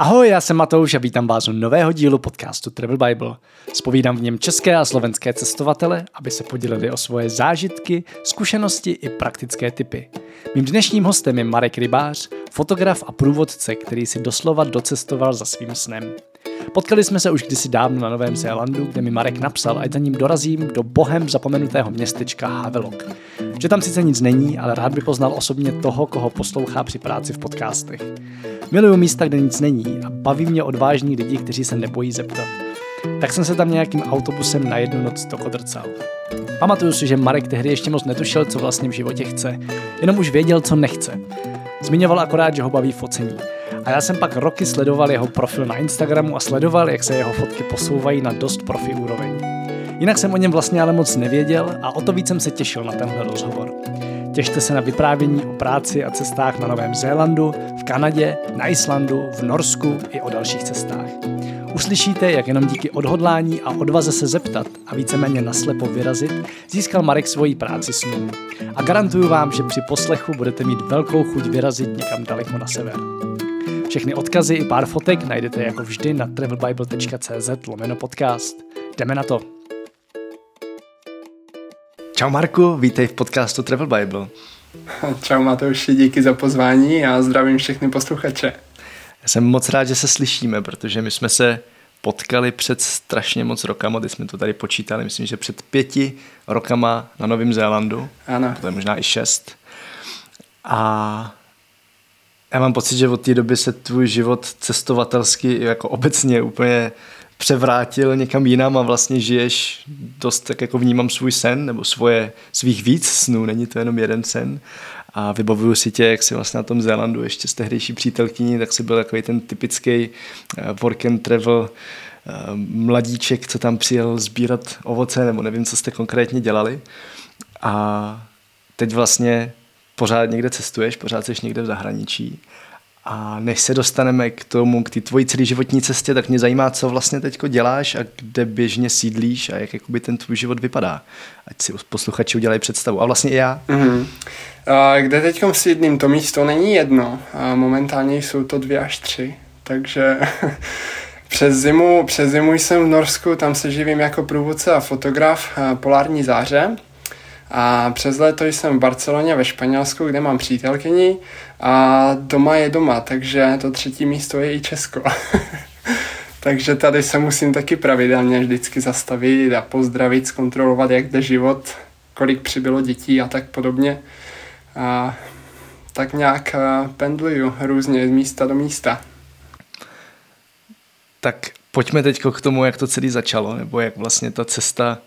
Ahoj, já jsem Matouš a vítám vás u nového dílu podcastu Travel Bible. Spovídám v něm české a slovenské cestovatele, aby se podělili o svoje zážitky, zkušenosti i praktické typy. Mým dnešním hostem je Marek Rybář, fotograf a průvodce, který si doslova docestoval za svým snem. Potkali jsme se už kdysi dávno na Novém Zélandu, kde mi Marek napsal, ať za ním dorazím do bohem zapomenutého městečka Havelock. Že tam sice nic není, ale rád by poznal osobně toho, koho poslouchá při práci v podcastech. Miluju místa, kde nic není a baví mě odvážní lidi, kteří se nebojí zeptat. Tak jsem se tam nějakým autobusem na jednu noc dokodrcal. Pamatuju si, že Marek tehdy ještě moc netušil, co vlastně v životě chce, jenom už věděl, co nechce. Zmiňoval akorát, že ho baví focení. A já jsem pak roky sledoval jeho profil na Instagramu a sledoval, jak se jeho fotky posouvají na dost profi úroveň. Jinak jsem o něm vlastně ale moc nevěděl a o to víc jsem se těšil na tenhle rozhovor. Těšte se na vyprávění o práci a cestách na Novém Zélandu, v Kanadě, na Islandu, v Norsku i o dalších cestách. Uslyšíte, jak jenom díky odhodlání a odvaze se zeptat a víceméně naslepo vyrazit, získal Marek svoji práci snů. A garantuju vám, že při poslechu budete mít velkou chuť vyrazit někam daleko na sever. Všechny odkazy i pár fotek najdete jako vždy na travelbible.cz lomeno podcast. Jdeme na to! Čau Marku, vítej v podcastu Travel Bible. Čau Matouši, díky za pozvání a zdravím všechny posluchače. Já jsem moc rád, že se slyšíme, protože my jsme se potkali před strašně moc rokama, kdy jsme to tady počítali, myslím, že před pěti rokama na Novém Zélandu. Ano. To je možná i šest. A já mám pocit, že od té doby se tvůj život cestovatelský jako obecně úplně převrátil někam jinam a vlastně žiješ dost tak jako vnímám svůj sen nebo svoje, svých víc snů, není to jenom jeden sen a vybavuju si tě, jak jsi vlastně na tom Zélandu ještě s tehdejší přítelkyní, tak si byl takový ten typický eh, work and travel eh, mladíček, co tam přijel sbírat ovoce, nebo nevím, co jste konkrétně dělali. A teď vlastně pořád někde cestuješ, pořád jsi někde v zahraničí a než se dostaneme k tomu, k té tvojí celé životní cestě, tak mě zajímá, co vlastně teď děláš a kde běžně sídlíš a jak jakoby ten tvůj život vypadá. Ať si posluchači udělají představu. A vlastně i já. Mm-hmm. A kde teď sídlím, to místo není jedno. A momentálně jsou to dvě až tři. Takže přes zimu, přes zimu jsem v Norsku, tam se živím jako průvodce a fotograf polární záře. A přes léto jsem v Barceloně ve Španělsku, kde mám přítelkyni a doma je doma, takže to třetí místo je i Česko. takže tady se musím taky pravidelně vždycky zastavit a pozdravit, zkontrolovat, jak jde život, kolik přibylo dětí a tak podobně. A tak nějak pendluju různě z místa do místa. Tak pojďme teď k tomu, jak to celé začalo, nebo jak vlastně ta cesta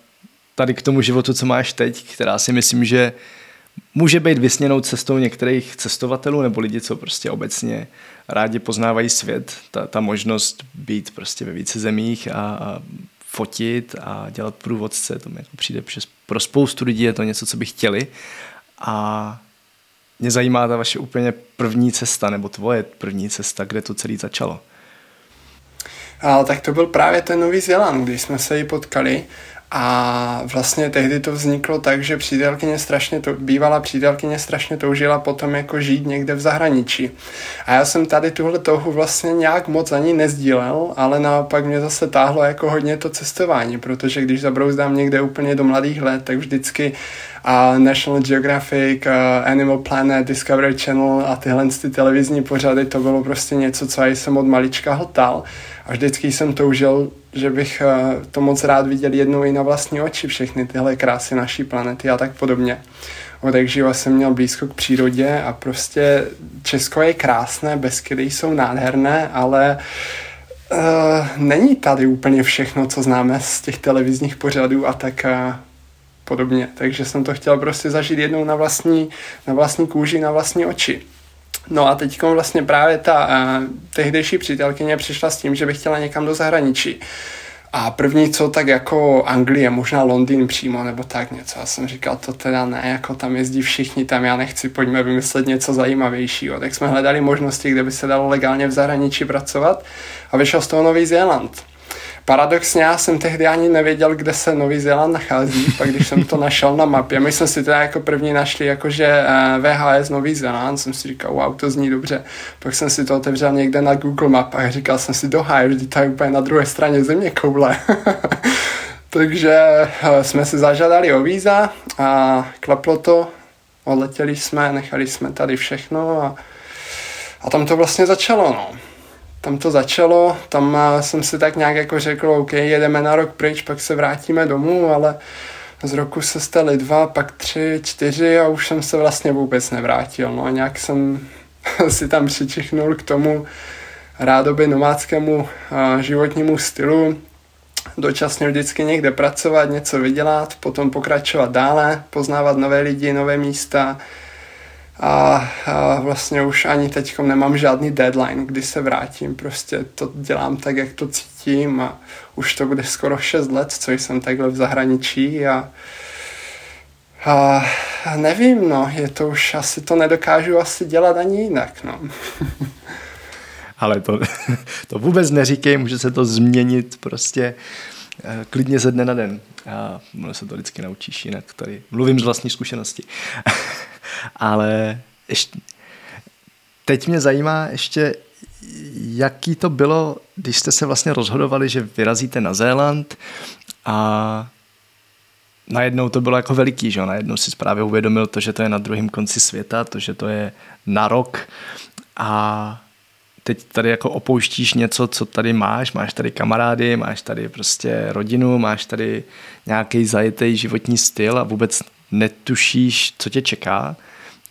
tady k tomu životu, co máš teď, která si myslím, že může být vysněnou cestou některých cestovatelů nebo lidi, co prostě obecně rádi poznávají svět. Ta, ta možnost být prostě ve více zemích a, a fotit a dělat průvodce, to mi jako přijde, že pro spoustu lidí je to něco, co by chtěli. A mě zajímá ta vaše úplně první cesta, nebo tvoje první cesta, kde to celé začalo. Ale tak to byl právě ten Nový Zéland, když jsme se ji potkali a vlastně tehdy to vzniklo tak, že přítelkyně strašně to, bývalá přítelkyně strašně toužila potom jako žít někde v zahraničí. A já jsem tady tuhle touhu vlastně nějak moc ani nezdílel, ale naopak mě zase táhlo jako hodně to cestování, protože když zabrouzdám někde úplně do mladých let, tak vždycky a National Geographic, uh, Animal Planet, Discovery Channel a tyhle ty televizní pořady, to bylo prostě něco, co jsem od malička hltal a vždycky jsem toužil že bych eh, to moc rád viděl jednou i na vlastní oči, všechny tyhle krásy naší planety a tak podobně. Od jak živa jsem měl blízko k přírodě a prostě Česko je krásné, beskydy jsou nádherné, ale uh, není tady úplně všechno, co známe z těch televizních pořadů a tak uh, podobně. Takže jsem to chtěl prostě zažít jednou na vlastní, na vlastní kůži, na vlastní oči. No a teď vlastně právě ta uh, tehdejší přítelkyně přišla s tím, že by chtěla někam do zahraničí. A první co, tak jako Anglie, možná Londýn přímo, nebo tak něco. Já jsem říkal, to teda ne, jako tam jezdí všichni, tam já nechci, pojďme vymyslet něco zajímavějšího. Tak jsme hledali možnosti, kde by se dalo legálně v zahraničí pracovat a vyšel z toho Nový Zéland. Paradoxně já jsem tehdy ani nevěděl, kde se Nový Zéland nachází, pak když jsem to našel na mapě, my jsme si teda jako první našli jakože eh, VHS Nový Zéland, jsem si říkal, wow, to zní dobře, pak jsem si to otevřel někde na Google Map a říkal jsem si, dohaj, vždy to je úplně na druhé straně země koule. Takže eh, jsme si zažádali o víza a klaplo to, odletěli jsme, nechali jsme tady všechno a, a tam to vlastně začalo, no tam to začalo, tam jsem si tak nějak jako řekl, OK, jedeme na rok pryč, pak se vrátíme domů, ale z roku se stali dva, pak tři, čtyři a už jsem se vlastně vůbec nevrátil. No nějak jsem si tam přičichnul k tomu rádoby nomádskému životnímu stylu, dočasně vždycky někde pracovat, něco vydělat, potom pokračovat dále, poznávat nové lidi, nové místa, a, a vlastně už ani teď nemám žádný deadline, kdy se vrátím, prostě to dělám tak, jak to cítím a už to bude skoro 6 let, co jsem takhle v zahraničí a, a nevím, no, je to už, asi to nedokážu asi dělat ani jinak, no. Ale to, to vůbec neříkej, může se to změnit prostě eh, klidně ze dne na den. A se to vždycky naučíš jinak. Tady mluvím z vlastní zkušenosti. Ale ještě, teď mě zajímá ještě, jaký to bylo, když jste se vlastně rozhodovali, že vyrazíte na Zéland a najednou to bylo jako veliký, že najednou si právě uvědomil to, že to je na druhém konci světa, to, že to je na rok. A teď tady jako opouštíš něco, co tady máš, máš tady kamarády, máš tady prostě rodinu, máš tady nějaký zajetý životní styl a vůbec netušíš, co tě čeká,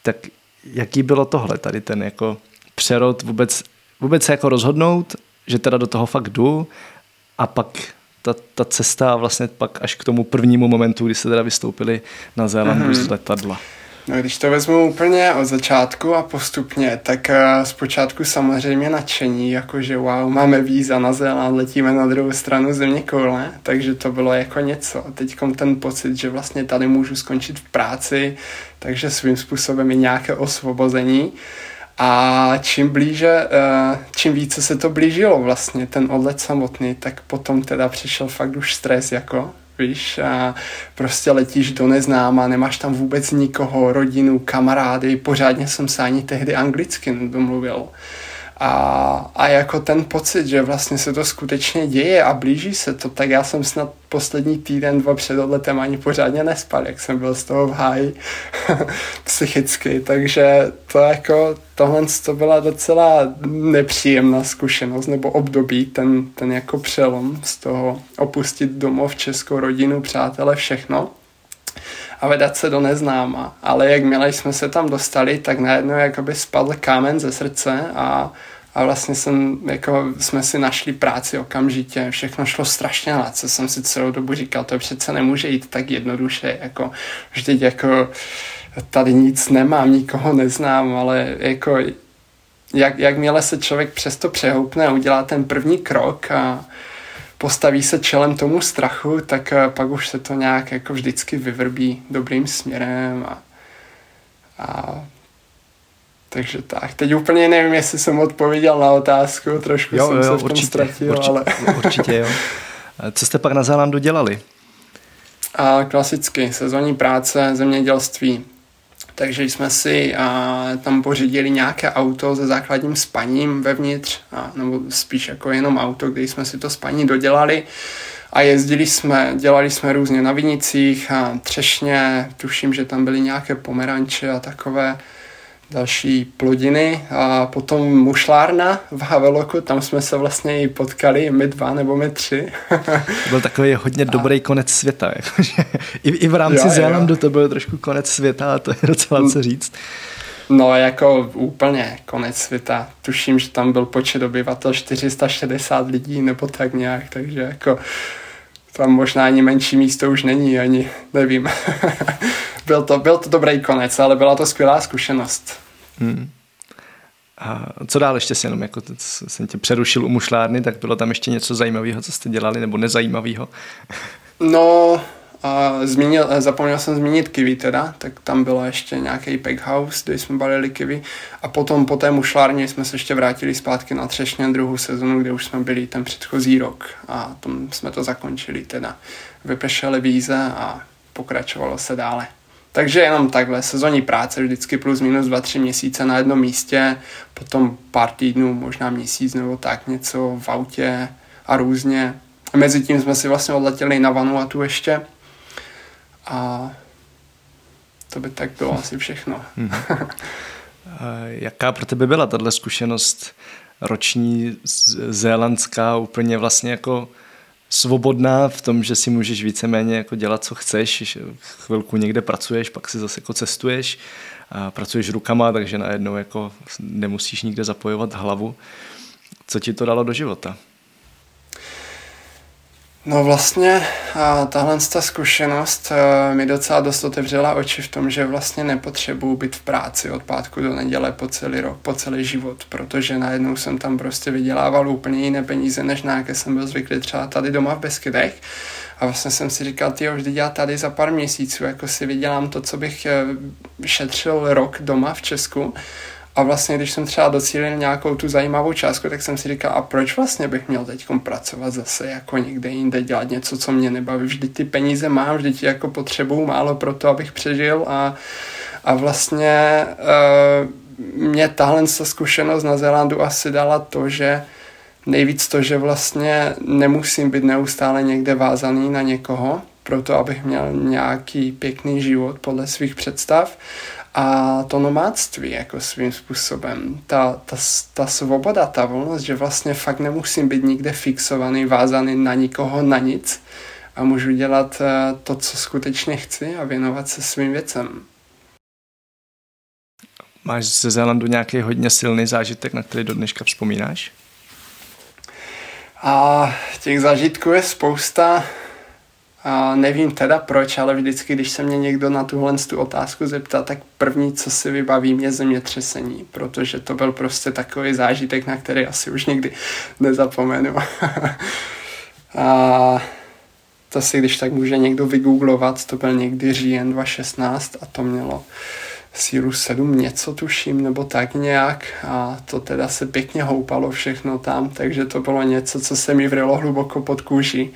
tak jaký bylo tohle, tady ten jako přerod, vůbec, vůbec se jako rozhodnout, že teda do toho fakt jdu a pak ta, ta cesta vlastně pak až k tomu prvnímu momentu, kdy se teda vystoupili na Zélandu mm-hmm. z letadla. No, když to vezmu úplně od začátku a postupně, tak uh, zpočátku samozřejmě nadšení, jakože wow, máme víza na Zéland, letíme na druhou stranu země koule, takže to bylo jako něco. Teď ten pocit, že vlastně tady můžu skončit v práci, takže svým způsobem i nějaké osvobození. A čím blíže, uh, čím více se to blížilo vlastně, ten odlet samotný, tak potom teda přišel fakt už stres, jako víš, a prostě letíš do neznáma, nemáš tam vůbec nikoho, rodinu, kamarády, pořádně jsem se ani tehdy anglicky nedomluvil. A, a jako ten pocit, že vlastně se to skutečně děje a blíží se to, tak já jsem snad poslední týden, dva před odletem ani pořádně nespal, jak jsem byl z toho v háji psychicky, takže to jako, tohle to byla docela nepříjemná zkušenost nebo období, ten, ten jako přelom z toho opustit domov, českou rodinu, přátele, všechno a vydat se do neznáma. Ale jakmile jsme se tam dostali, tak najednou jakoby spadl kámen ze srdce a a vlastně jsem, jako, jsme si našli práci okamžitě, všechno šlo strašně hladce, jsem si celou dobu říkal, to přece nemůže jít tak jednoduše, jako vždyť jako tady nic nemám, nikoho neznám, ale jako jak, jakmile se člověk přesto přehoupne a udělá ten první krok a postaví se čelem tomu strachu, tak eh, pak už se to nějak jako vždycky vyvrbí dobrým směrem a, a takže tak, teď úplně nevím, jestli jsem odpověděl na otázku, trošku jo, jsem jo, se v tom určitě, ztratil, určitě, ale... určitě, jo. Co jste pak na Zélandu dělali? A klasicky, sezónní práce, zemědělství. Takže jsme si a, tam pořídili nějaké auto se základním spaním vevnitř, a, nebo spíš jako jenom auto, kde jsme si to spaní dodělali. A jezdili jsme, dělali jsme různě na vinicích a třešně, tuším, že tam byly nějaké pomeranče a takové další plodiny a potom mušlárna v Haveloku, tam jsme se vlastně i potkali, my dva nebo my tři. to byl takový hodně a... dobrý konec světa. Jakože. I, I v rámci jo, Zélandu to byl trošku konec světa a to je docela co říct. No jako úplně konec světa. Tuším, že tam byl počet obyvatel 460 lidí nebo tak nějak, takže jako tam možná ani menší místo už není, ani nevím. byl, to, byl to dobrý konec, ale byla to skvělá zkušenost. Hmm. A co dál ještě si jenom, jako jsem tě přerušil u mušlárny, tak bylo tam ještě něco zajímavého, co jste dělali, nebo nezajímavého? no, A zmínil, zapomněl jsem zmínit Kiwi teda, tak tam bylo ještě nějaký pack house, kde jsme balili Kiwi. A potom po té mušlárně jsme se ještě vrátili zpátky na Třešně druhou sezonu, kde už jsme byli ten předchozí rok. A tom jsme to zakončili teda. Vypršely víze a pokračovalo se dále. Takže jenom takhle, sezónní práce vždycky plus minus 2-3 měsíce na jednom místě, potom pár týdnů, možná měsíc nebo tak něco v autě a různě. Mezi tím jsme si vlastně odletěli na Vanuatu ještě a to by tak bylo asi všechno. Hmm. Jaká pro tebe byla tahle zkušenost roční zélandská, úplně vlastně jako svobodná v tom, že si můžeš víceméně jako dělat, co chceš, chvilku někde pracuješ, pak si zase jako cestuješ, a pracuješ rukama, takže najednou jako nemusíš nikde zapojovat hlavu. Co ti to dalo do života? No vlastně a tahle ta zkušenost a, mi docela dost otevřela oči v tom, že vlastně nepotřebuju být v práci od pátku do neděle po celý rok, po celý život, protože najednou jsem tam prostě vydělával úplně jiné peníze, než na jaké jsem byl zvyklý třeba tady doma v Beskydech. A vlastně jsem si říkal, ty vždy já tady za pár měsíců jako si vydělám to, co bych e, šetřil rok doma v Česku a vlastně, když jsem třeba docílil nějakou tu zajímavou částku, tak jsem si říkal, a proč vlastně bych měl teď pracovat zase jako někde jinde, dělat něco, co mě nebaví. Vždyť ty peníze mám, vždyť jako potřebuju málo pro to, abych přežil a, a vlastně uh, mě tahle zkušenost na Zélandu asi dala to, že nejvíc to, že vlastně nemusím být neustále někde vázaný na někoho, proto abych měl nějaký pěkný život podle svých představ a to nomádství jako svým způsobem, ta, ta, ta svoboda, ta volnost, že vlastně fakt nemusím být nikde fixovaný, vázaný na nikoho, na nic a můžu dělat eh, to, co skutečně chci a věnovat se svým věcem. Máš ze Zélandu nějaký hodně silný zážitek, na který do dneška vzpomínáš? A těch zážitků je spousta. A nevím teda proč, ale vždycky, když se mě někdo na tuhle tu otázku zeptá, tak první, co si vybavím, je zemětřesení, protože to byl prostě takový zážitek, na který asi už nikdy nezapomenu. a to si když tak může někdo vygooglovat, to byl někdy říjen 2016 a to mělo síru 7 něco tuším, nebo tak nějak a to teda se pěkně houpalo všechno tam, takže to bylo něco, co se mi vrilo hluboko pod kůži.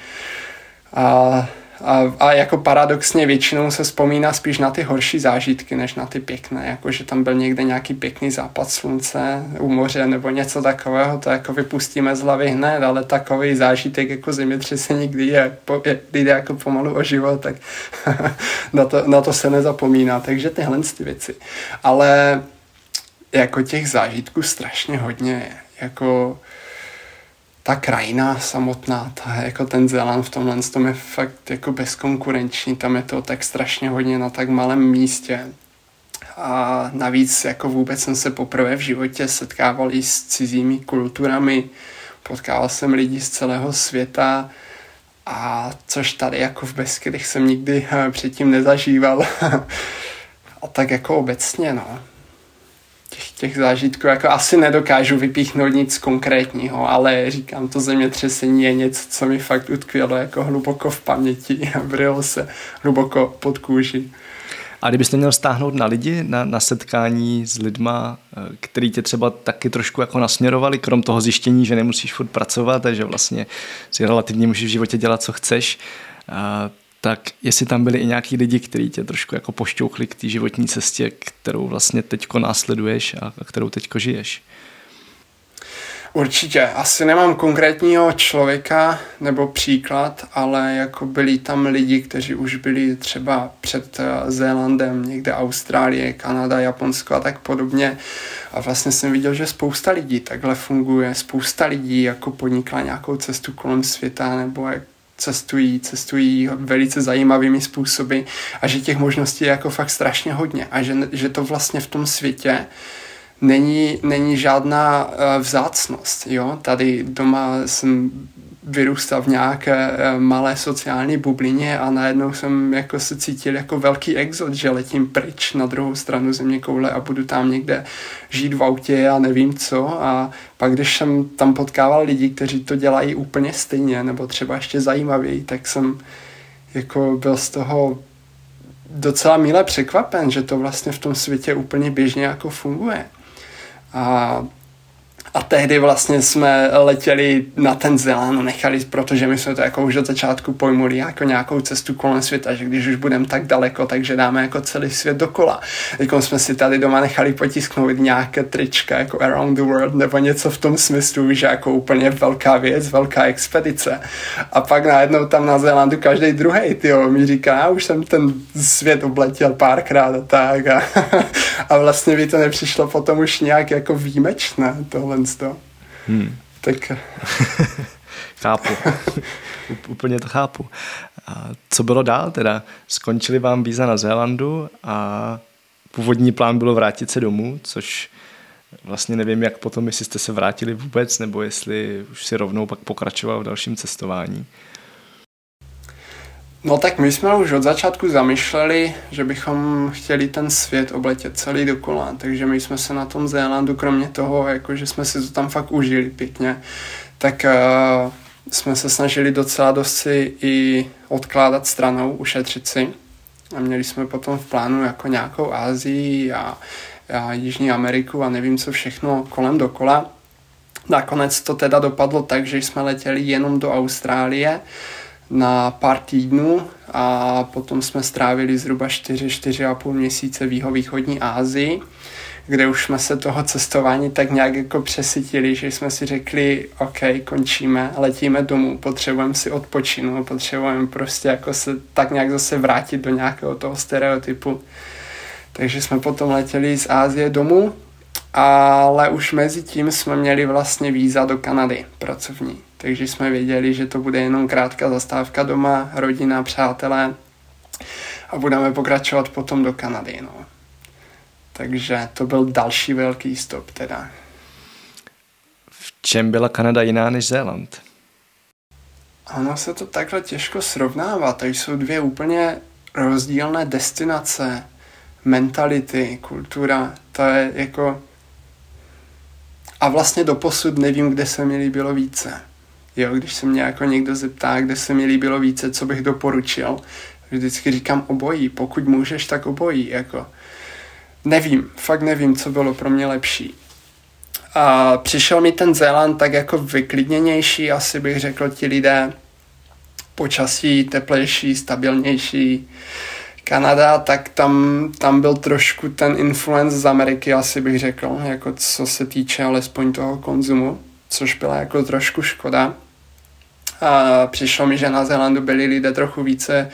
A, a, a jako paradoxně většinou se vzpomíná spíš na ty horší zážitky, než na ty pěkné, jako že tam byl někde nějaký pěkný západ slunce u moře nebo něco takového, to jako vypustíme z hlavy hned, ale takový zážitek jako zemětřesení, kdy, je, kdy jde jako pomalu o život, tak na, to, na to se nezapomíná, takže tyhle ty věci. Ale jako těch zážitků strašně hodně je. Jako ta krajina samotná, ta, jako ten Zéland v tomhle tom je fakt jako bezkonkurenční, tam je to tak strašně hodně na tak malém místě. A navíc jako vůbec jsem se poprvé v životě setkával i s cizími kulturami, potkával jsem lidi z celého světa, a což tady jako v Beskydech jsem nikdy eh, předtím nezažíval. a tak jako obecně, no těch, těch zážitků jako asi nedokážu vypíchnout nic konkrétního, ale říkám, to zemětřesení je něco, co mi fakt utkvělo jako hluboko v paměti a vrilo se hluboko pod kůži. A kdybyste měl stáhnout na lidi, na, na setkání s lidma, eh, který tě třeba taky trošku jako nasměrovali, krom toho zjištění, že nemusíš furt pracovat a že vlastně si relativně můžeš v životě dělat, co chceš, tak jestli tam byli i nějaký lidi, kteří tě trošku jako pošťouchli k té životní cestě, kterou vlastně teďko následuješ a kterou teďko žiješ. Určitě. Asi nemám konkrétního člověka nebo příklad, ale jako byli tam lidi, kteří už byli třeba před eh, Zélandem, někde Austrálie, Kanada, Japonsko a tak podobně. A vlastně jsem viděl, že spousta lidí takhle funguje. Spousta lidí jako podnikla nějakou cestu kolem světa nebo jak cestují, cestují velice zajímavými způsoby a že těch možností je jako fakt strašně hodně a že, že to vlastně v tom světě není, není žádná uh, vzácnost. Jo? Tady doma jsem vyrůstal v nějaké uh, malé sociální bublině a najednou jsem jako se cítil jako velký exot, že letím pryč na druhou stranu země koule a budu tam někde žít v autě a nevím co a pak když jsem tam potkával lidi, kteří to dělají úplně stejně nebo třeba ještě zajímavěji, tak jsem jako byl z toho docela milé překvapen, že to vlastně v tom světě úplně běžně jako funguje. A a tehdy vlastně jsme letěli na ten Zéland, nechali, protože my jsme to jako už od začátku pojmuli jako nějakou cestu kolem světa, že když už budeme tak daleko, takže dáme jako celý svět dokola. Jako jsme si tady doma nechali potisknout nějaké trička jako Around the World nebo něco v tom smyslu, že jako úplně velká věc, velká expedice. A pak najednou tam na Zélandu každý druhý, ty mi říká, já už jsem ten svět obletěl párkrát a tak. A, a vlastně by to nepřišlo potom už nějak jako výjimečné tohle to. Hmm. Tak... chápu. Úplně to chápu. A co bylo dál teda? Skončili vám víza na Zélandu a původní plán bylo vrátit se domů, což vlastně nevím, jak potom, jestli jste se vrátili vůbec, nebo jestli už si rovnou pak pokračoval v dalším cestování. No tak my jsme už od začátku zamýšleli, že bychom chtěli ten svět obletět celý dokola, takže my jsme se na tom Zélandu, kromě toho, jako že jsme si to tam fakt užili pěkně, tak uh, jsme se snažili docela dost si i odkládat stranou, ušetřit si. A měli jsme potom v plánu jako nějakou Ázii a, a Jižní Ameriku a nevím co všechno kolem dokola. Nakonec to teda dopadlo tak, že jsme letěli jenom do Austrálie, na pár týdnů a potom jsme strávili zhruba 4-4,5 měsíce v jihovýchodní Ázii, kde už jsme se toho cestování tak nějak jako přesytili, že jsme si řekli, OK, končíme, letíme domů, potřebujeme si odpočinout, potřebujeme prostě jako se tak nějak zase vrátit do nějakého toho stereotypu. Takže jsme potom letěli z Ázie domů, ale už mezi tím jsme měli vlastně víza do Kanady pracovní takže jsme věděli, že to bude jenom krátká zastávka doma, rodina, přátelé a budeme pokračovat potom do Kanady. No. Takže to byl další velký stop teda. V čem byla Kanada jiná než Zéland? Ono se to takhle těžko srovnává. To jsou dvě úplně rozdílné destinace, mentality, kultura. To je jako... A vlastně doposud nevím, kde se mi líbilo více. Jo, když se mě jako někdo zeptá, kde se mi líbilo více, co bych doporučil, vždycky říkám obojí, pokud můžeš, tak obojí, jako. Nevím, fakt nevím, co bylo pro mě lepší. A přišel mi ten Zéland tak jako vyklidněnější, asi bych řekl ti lidé, počasí teplejší, stabilnější. Kanada, tak tam, tam byl trošku ten influence z Ameriky, asi bych řekl, jako co se týče alespoň toho konzumu, což byla jako trošku škoda. A přišlo mi, že na Zélandu byli lidé trochu více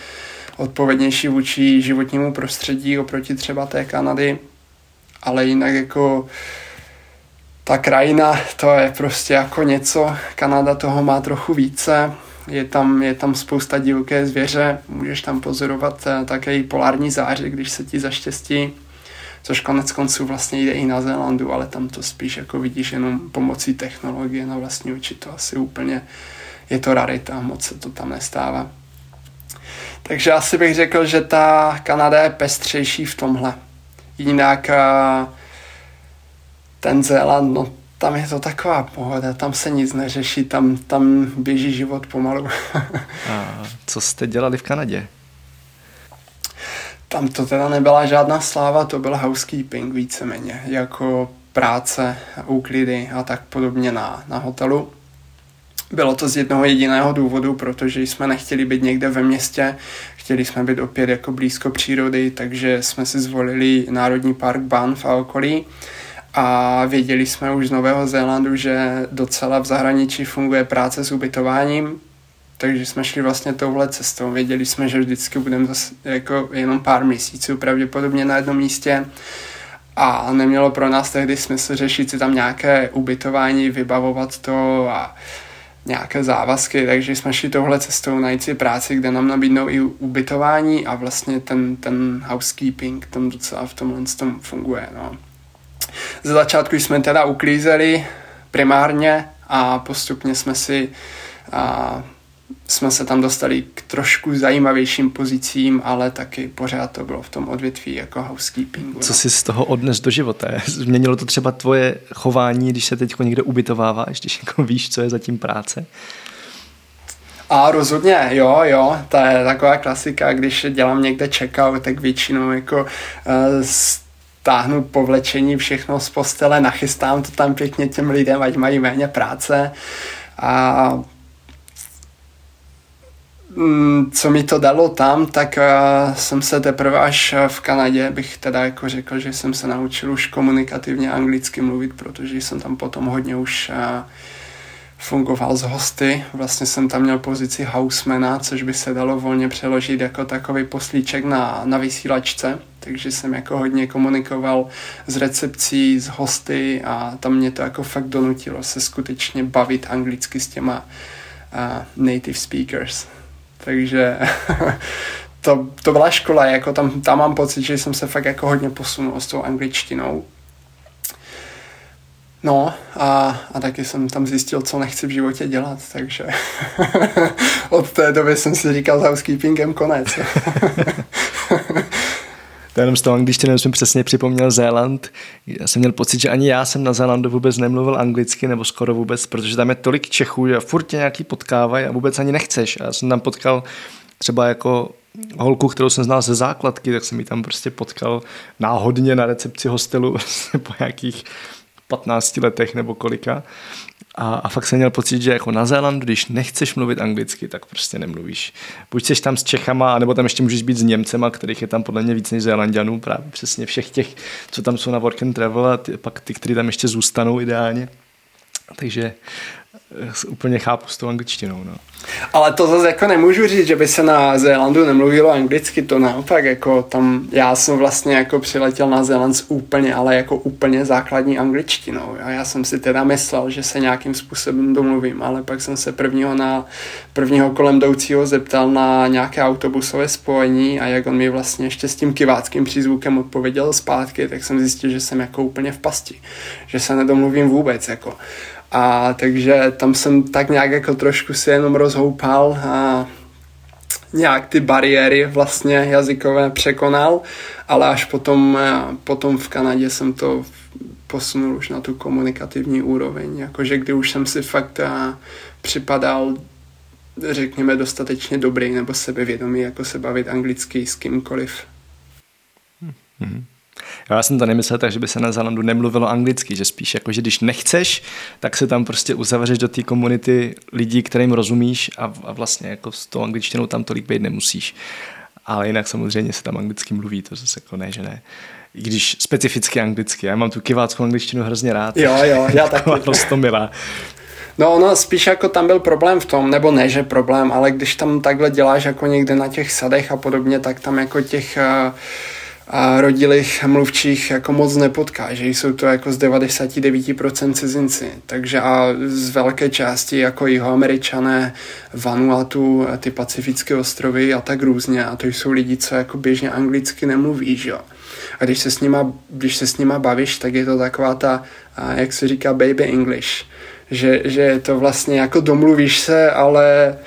odpovědnější vůči životnímu prostředí oproti třeba té Kanady, ale jinak jako ta krajina, to je prostě jako něco, Kanada toho má trochu více, je tam, je tam spousta divoké zvěře, můžeš tam pozorovat eh, také i polární záře, když se ti zaštěstí, což konec konců vlastně jde i na Zélandu, ale tam to spíš jako vidíš jenom pomocí technologie na vlastní oči, to asi úplně je to rarita, moc se to tam nestává. Takže asi bych řekl, že ta Kanada je pestřejší v tomhle. Jinak ten Zéland, no tam je to taková pohoda, tam se nic neřeší, tam, tam běží život pomalu. A co jste dělali v Kanadě? Tam to teda nebyla žádná sláva, to byl housekeeping víceméně, jako práce, úklidy a tak podobně na, na hotelu. Bylo to z jednoho jediného důvodu, protože jsme nechtěli být někde ve městě, chtěli jsme být opět jako blízko přírody, takže jsme si zvolili Národní park Banff a okolí. A věděli jsme už z Nového Zélandu, že docela v zahraničí funguje práce s ubytováním, takže jsme šli vlastně touhle cestou. Věděli jsme, že vždycky budeme zase jako jenom pár měsíců pravděpodobně na jednom místě. A nemělo pro nás tehdy smysl řešit si tam nějaké ubytování, vybavovat to a nějaké závazky, takže jsme šli touhle cestou najít si práci, kde nám nabídnou i ubytování a vlastně ten, ten housekeeping tam docela v tomhle tom funguje. No. Ze začátku jsme teda uklízeli primárně a postupně jsme si a, jsme se tam dostali k trošku zajímavějším pozicím, ale taky pořád to bylo v tom odvětví jako housekeepingu. Co no. jsi z toho odnes do života? Změnilo to třeba tvoje chování, když se teď někde ubytováváš, když jako víš, co je zatím práce? A rozhodně, jo, jo, to je taková klasika, když dělám někde checkout, tak většinou jako uh, stáhnu povlečení všechno z postele, nachystám to tam pěkně těm lidem, ať mají méně práce a co mi to dalo tam, tak uh, jsem se teprve až v Kanadě, bych teda jako řekl, že jsem se naučil už komunikativně anglicky mluvit, protože jsem tam potom hodně už uh, fungoval s hosty. Vlastně jsem tam měl pozici housemana, což by se dalo volně přeložit jako takový poslíček na, na vysílačce. Takže jsem jako hodně komunikoval s recepcí, s hosty a tam mě to jako fakt donutilo se skutečně bavit anglicky s těma uh, native speakers. Takže to, to byla škola, jako tam, tam mám pocit, že jsem se fakt jako hodně posunul s tou angličtinou. No a, a taky jsem tam zjistil, co nechci v životě dělat, takže od té doby jsem si říkal s housekeepingem konec. to jenom z toho angličtiny jsem přesně připomněl Zéland. Já jsem měl pocit, že ani já jsem na Zélandu vůbec nemluvil anglicky, nebo skoro vůbec, protože tam je tolik Čechů, že furt tě nějaký potkávají a vůbec ani nechceš. A já jsem tam potkal třeba jako holku, kterou jsem znal ze základky, tak jsem ji tam prostě potkal náhodně na recepci hostelu po nějakých 15 letech nebo kolika. A, a fakt jsem měl pocit, že jako na Zélandu, když nechceš mluvit anglicky, tak prostě nemluvíš. Buď jsi tam s Čechama, nebo tam ještě můžeš být s Němcema, kterých je tam podle mě víc než Zélandianů, právě přesně všech těch, co tam jsou na work and travel a ty, pak ty, kteří tam ještě zůstanou ideálně. Takže úplně chápu s tou angličtinou. No. Ale to zase jako nemůžu říct, že by se na Zélandu nemluvilo anglicky, to naopak, jako tam, já jsem vlastně jako přiletěl na Zéland s úplně, ale jako úplně základní angličtinou. A já jsem si teda myslel, že se nějakým způsobem domluvím, ale pak jsem se prvního na prvního kolem jdoucího zeptal na nějaké autobusové spojení a jak on mi vlastně ještě s tím kiváckým přízvukem odpověděl zpátky, tak jsem zjistil, že jsem jako úplně v pasti, že se nedomluvím vůbec, jako. A takže tam jsem tak nějak jako trošku si jenom rozhoupal a nějak ty bariéry vlastně jazykové překonal, ale až potom, potom v Kanadě jsem to posunul už na tu komunikativní úroveň, jakože kdy už jsem si fakt připadal řekněme dostatečně dobrý nebo sebevědomý, jako se bavit anglicky s kýmkoliv. Mm-hmm. Já jsem to nemyslel tak, že by se na Zelandu nemluvilo anglicky, že spíš jako, že když nechceš, tak se tam prostě uzavřeš do té komunity lidí, kterým rozumíš a, a vlastně jako s tou angličtinou tam tolik být nemusíš. Ale jinak samozřejmě se tam anglicky mluví, to zase jako ne, že ne. I když specificky anglicky. Já mám tu kiváckou angličtinu hrozně rád. Jo, jo, já taky. milá. No ono spíš jako tam byl problém v tom, nebo ne, že problém, ale když tam takhle děláš jako někde na těch sadech a podobně, tak tam jako těch uh, a rodilých mluvčích jako moc nepotká, že jsou to jako z 99% cizinci. Takže a z velké části jako jihoameričané, Vanuatu, ty pacifické ostrovy a tak různě. A to jsou lidi, co jako běžně anglicky nemluví, že jo. A když se, s nima, když se s nima bavíš, tak je to taková ta, jak se říká, baby English. Že, že to vlastně jako domluvíš se, ale uh,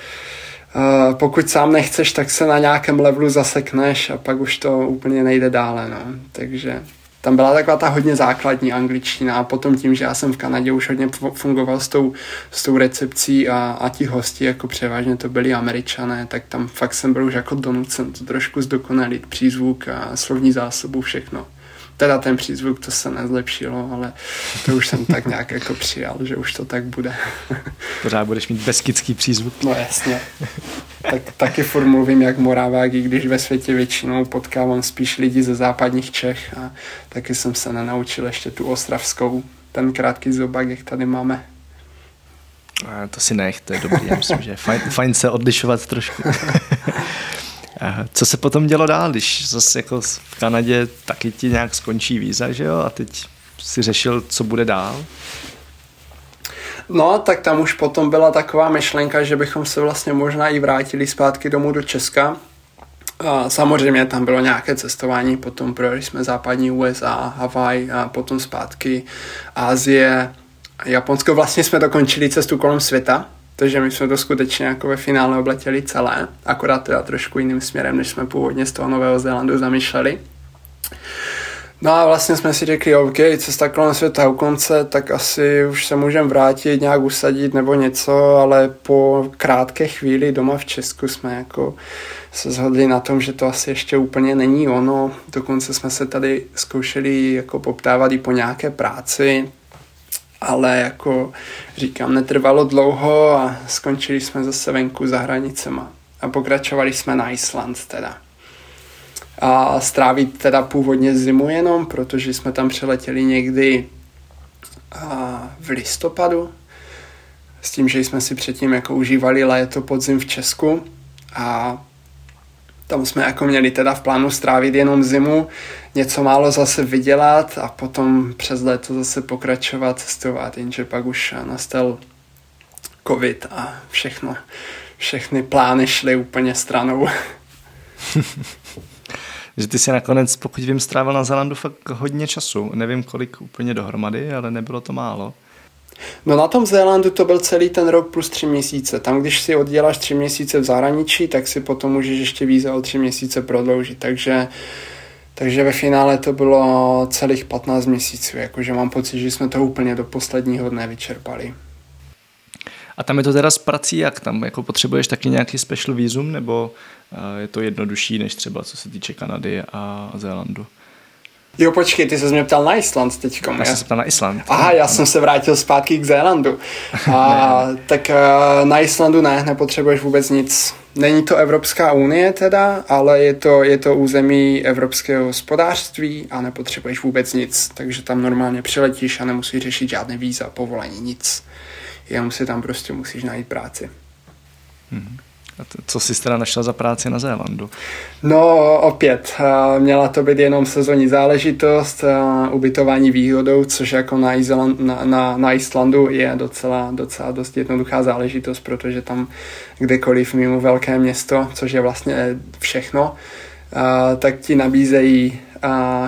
pokud sám nechceš, tak se na nějakém levelu zasekneš a pak už to úplně nejde dále, no. Takže tam byla taková ta hodně základní angličtina a potom tím, že já jsem v Kanadě už hodně fungoval s tou, s tou recepcí a, a ti hosti, jako převážně to byli američané, tak tam fakt jsem byl už jako donucen to trošku zdokonalit, přízvuk a slovní zásobu, všechno. Teda ten přízvuk to se nezlepšilo, ale to už jsem tak nějak jako přijal, že už to tak bude. Pořád budeš mít beskický přízvuk. No jasně. Tak, taky furt mluvím jak Moravák, i když ve světě většinou potkávám spíš lidi ze západních Čech a taky jsem se nenaučil ještě tu ostravskou, ten krátký zobák, jak tady máme. A to si nech, to je dobrý, já myslím, že fajn, fajn se odlišovat trošku. Co se potom dělo dál, když zase jako v Kanadě taky ti nějak skončí víza, že jo? A teď si řešil, co bude dál? No, tak tam už potom byla taková myšlenka, že bychom se vlastně možná i vrátili zpátky domů do Česka. A samozřejmě tam bylo nějaké cestování, potom projeli jsme západní USA, Havaj a potom zpátky Ázie, Japonsko. Vlastně jsme dokončili cestu kolem světa, takže my jsme to skutečně jako ve finále obletěli celé, akorát teda trošku jiným směrem, než jsme původně z toho Nového Zélandu zamýšleli. No a vlastně jsme si řekli, OK, cesta kolem světa u konce, tak asi už se můžeme vrátit, nějak usadit nebo něco, ale po krátké chvíli doma v Česku jsme jako se shodli na tom, že to asi ještě úplně není ono. Dokonce jsme se tady zkoušeli jako poptávat i po nějaké práci, ale jako říkám, netrvalo dlouho a skončili jsme zase venku za hranicema. A pokračovali jsme na Island teda. A strávit teda původně zimu jenom, protože jsme tam přeletěli někdy v listopadu. S tím, že jsme si předtím jako užívali léto, podzim v Česku. A tam jsme jako měli teda v plánu strávit jenom zimu, něco málo zase vydělat a potom přes léto zase pokračovat cestovat, jenže pak už nastal covid a všechno, všechny plány šly úplně stranou. že ty si nakonec, pokud vím, strávil na Zelandu fakt hodně času. Nevím, kolik úplně dohromady, ale nebylo to málo. No na tom Zélandu to byl celý ten rok plus tři měsíce. Tam, když si odděláš tři měsíce v zahraničí, tak si potom můžeš ještě víza o tři měsíce prodloužit. Takže, takže ve finále to bylo celých 15 měsíců. Jakože mám pocit, že jsme to úplně do posledního dne vyčerpali. A tam je to teda s prací jak? Tam jako potřebuješ taky nějaký special výzum, nebo je to jednodušší než třeba co se týče Kanady a Zélandu? Jo, počkej, ty se mě ptal na Island teď. Já jsem se ptal na Island. Aha, já jsem se vrátil zpátky k Zélandu. A, tak na Islandu ne, nepotřebuješ vůbec nic. Není to Evropská unie teda, ale je to, je to území evropského hospodářství a nepotřebuješ vůbec nic. Takže tam normálně přiletíš a nemusíš řešit žádné víza, povolení, nic. Jenom si tam prostě musíš najít práci. Hmm. Co jsi teda našla za práci na Zélandu? No opět, měla to být jenom sezónní záležitost, ubytování výhodou, což jako na, Island, na, na, na Islandu je docela, docela dost jednoduchá záležitost, protože tam kdekoliv mimo velké město, což je vlastně všechno, tak ti nabízejí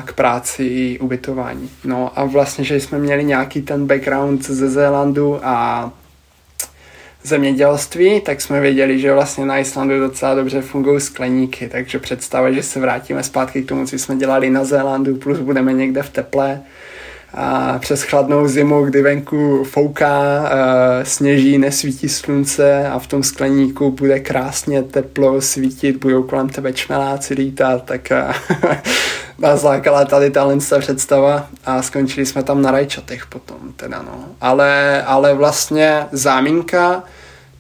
k práci i ubytování. No a vlastně, že jsme měli nějaký ten background ze Zélandu a zemědělství, tak jsme věděli, že vlastně na Islandu docela dobře fungují skleníky, takže představa, že se vrátíme zpátky k tomu, co jsme dělali na Zélandu, plus budeme někde v teple, a přes chladnou zimu, kdy venku fouká, sněží, nesvítí slunce a v tom skleníku bude krásně teplo svítit, budou kolem tebe čmeláci lítat, tak nás lákala tady tahle představa a skončili jsme tam na rajčatech potom teda no. Ale, ale vlastně záminka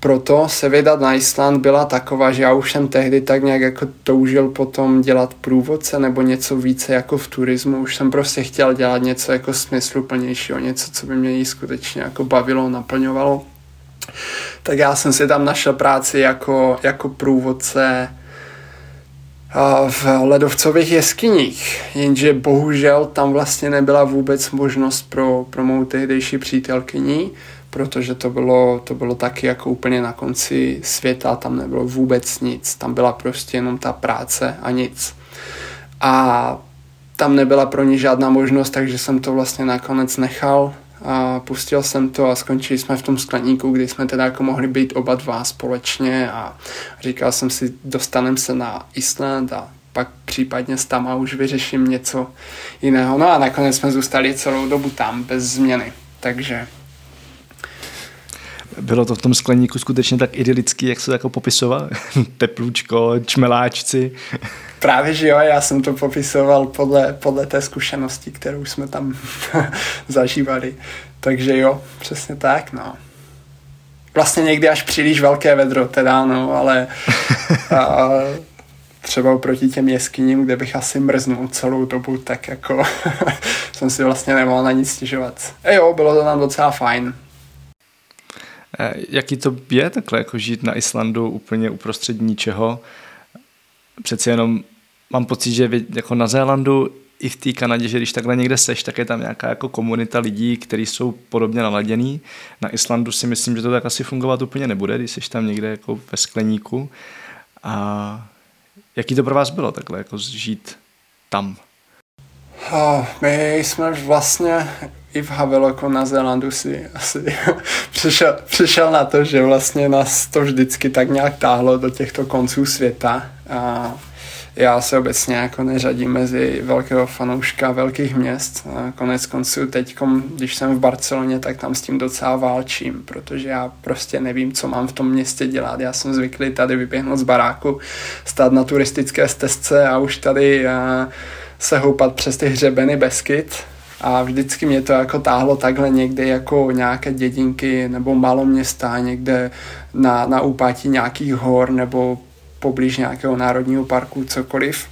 proto se vydat na Island byla taková, že já už jsem tehdy tak nějak jako toužil potom dělat průvodce nebo něco více jako v turismu. Už jsem prostě chtěl dělat něco jako smysluplnějšího, něco, co by mě skutečně jako bavilo, naplňovalo. Tak já jsem si tam našel práci jako, jako průvodce v ledovcových jeskyních, jenže bohužel tam vlastně nebyla vůbec možnost pro, pro mou tehdejší přítelkyni, protože to bylo, to bylo taky jako úplně na konci světa, tam nebylo vůbec nic, tam byla prostě jenom ta práce a nic. A tam nebyla pro ní žádná možnost, takže jsem to vlastně nakonec nechal a pustil jsem to a skončili jsme v tom skleníku, kdy jsme teda jako mohli být oba dva společně a říkal jsem si, dostanem se na Island a pak případně s tam a už vyřeším něco jiného. No a nakonec jsme zůstali celou dobu tam, bez změny. Takže bylo to v tom skleníku skutečně tak idylický, jak se to jako popisoval? Teplůčko, čmeláčci. Právě, že jo, já jsem to popisoval podle, podle té zkušenosti, kterou jsme tam zažívali. Takže jo, přesně tak, no. Vlastně někdy až příliš velké vedro teda, no, ale a, třeba oproti těm jeskyním, kde bych asi mrznul celou dobu, tak jako jsem si vlastně nemohl na nic stěžovat. E jo, bylo to tam docela fajn. Eh, jaký to je takhle, jako žít na Islandu úplně uprostřed ničeho? Přeci jenom mám pocit, že jako na Zélandu i v té Kanadě, že když takhle někde seš, tak je tam nějaká jako komunita lidí, kteří jsou podobně naladěný. Na Islandu si myslím, že to tak asi fungovat úplně nebude, když seš tam někde jako ve skleníku. A jaký to pro vás bylo takhle, jako žít tam? My jsme vlastně i v Haveloku na Zélandu si asi přišel, přišel na to, že vlastně nás to vždycky tak nějak táhlo do těchto konců světa. A já se obecně jako neřadím mezi velkého fanouška velkých měst. Konec konců teď, když jsem v Barceloně, tak tam s tím docela válčím, protože já prostě nevím, co mám v tom městě dělat. Já jsem zvyklý tady vyběhnout z baráku, stát na turistické stezce a už tady se houpat přes ty hřebeny Beskyt a vždycky mě to jako táhlo takhle někde jako nějaké dědinky nebo maloměsta někde na, na úpatí nějakých hor nebo poblíž nějakého národního parku, cokoliv.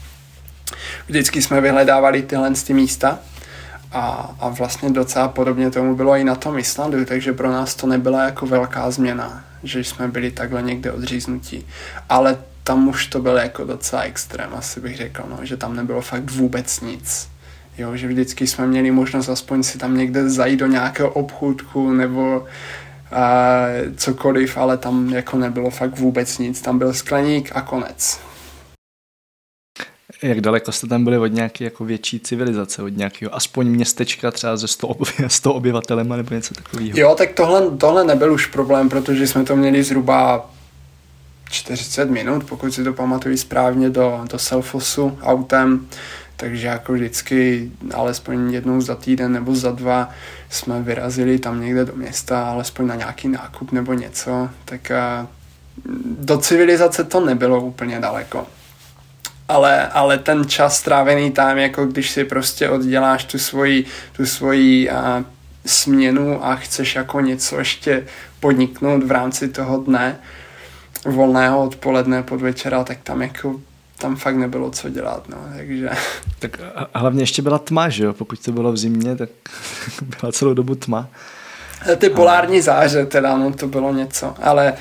Vždycky jsme vyhledávali tyhle ty místa a, a vlastně docela podobně tomu bylo i na tom Islandu, takže pro nás to nebyla jako velká změna, že jsme byli takhle někde odříznutí. Ale tam už to bylo jako docela extrém, asi bych řekl, no, že tam nebylo fakt vůbec nic. Jo, že vždycky jsme měli možnost aspoň si tam někde zajít do nějakého obchůdku nebo a cokoliv, ale tam jako nebylo fakt vůbec nic. Tam byl skleník a konec. Jak daleko jste tam byli od nějaké jako větší civilizace, od nějakého aspoň městečka třeba ze 100, 100 obyvatelem nebo něco takového? Jo, tak tohle, tohle nebyl už problém, protože jsme to měli zhruba 40 minut, pokud si to pamatuju správně, do, do Selfosu autem takže jako vždycky alespoň jednou za týden nebo za dva jsme vyrazili tam někde do města, alespoň na nějaký nákup nebo něco, tak do civilizace to nebylo úplně daleko. Ale, ale ten čas strávený tam, jako když si prostě odděláš tu svoji, tu svoji a, směnu a chceš jako něco ještě podniknout v rámci toho dne, volného odpoledne, podvečera, tak tam jako tam fakt nebylo co dělat, no, takže... Tak a hlavně ještě byla tma, že jo? Pokud to bylo v zimě, tak byla celou dobu tma. Ty polární záře teda, no to bylo něco, ale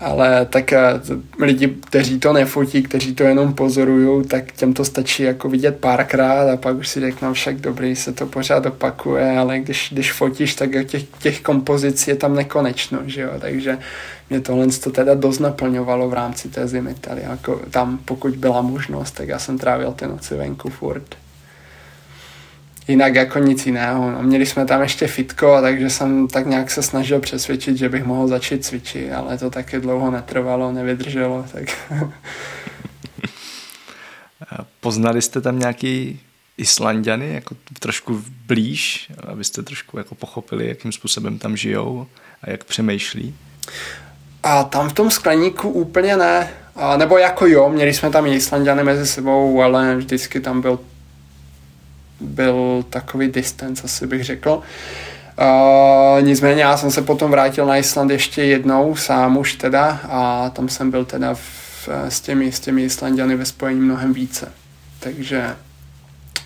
ale tak eh, lidi, kteří to nefotí, kteří to jenom pozorují, tak těm to stačí jako vidět párkrát a pak už si řeknou však dobrý, se to pořád opakuje, ale když, když fotíš, tak těch, těch kompozic je tam nekonečno, že jo, takže mě tohle to teda dost naplňovalo v rámci té zimy tady, jako tam pokud byla možnost, tak já jsem trávil ty noci venku furt jinak jako nic jiného. No, měli jsme tam ještě fitko, takže jsem tak nějak se snažil přesvědčit, že bych mohl začít cvičit, ale to taky dlouho netrvalo, nevydrželo. Tak. Poznali jste tam nějaký Islandiany jako trošku blíž, abyste trošku jako pochopili, jakým způsobem tam žijou a jak přemýšlí? A tam v tom skleníku úplně ne. A nebo jako jo, měli jsme tam Islandiany mezi sebou, ale vždycky tam byl byl takový distance, asi bych řekl. Uh, nicméně já jsem se potom vrátil na Island ještě jednou, sám už teda, a tam jsem byl teda v, s, těmi, s těmi Islandiany ve spojení mnohem více. Takže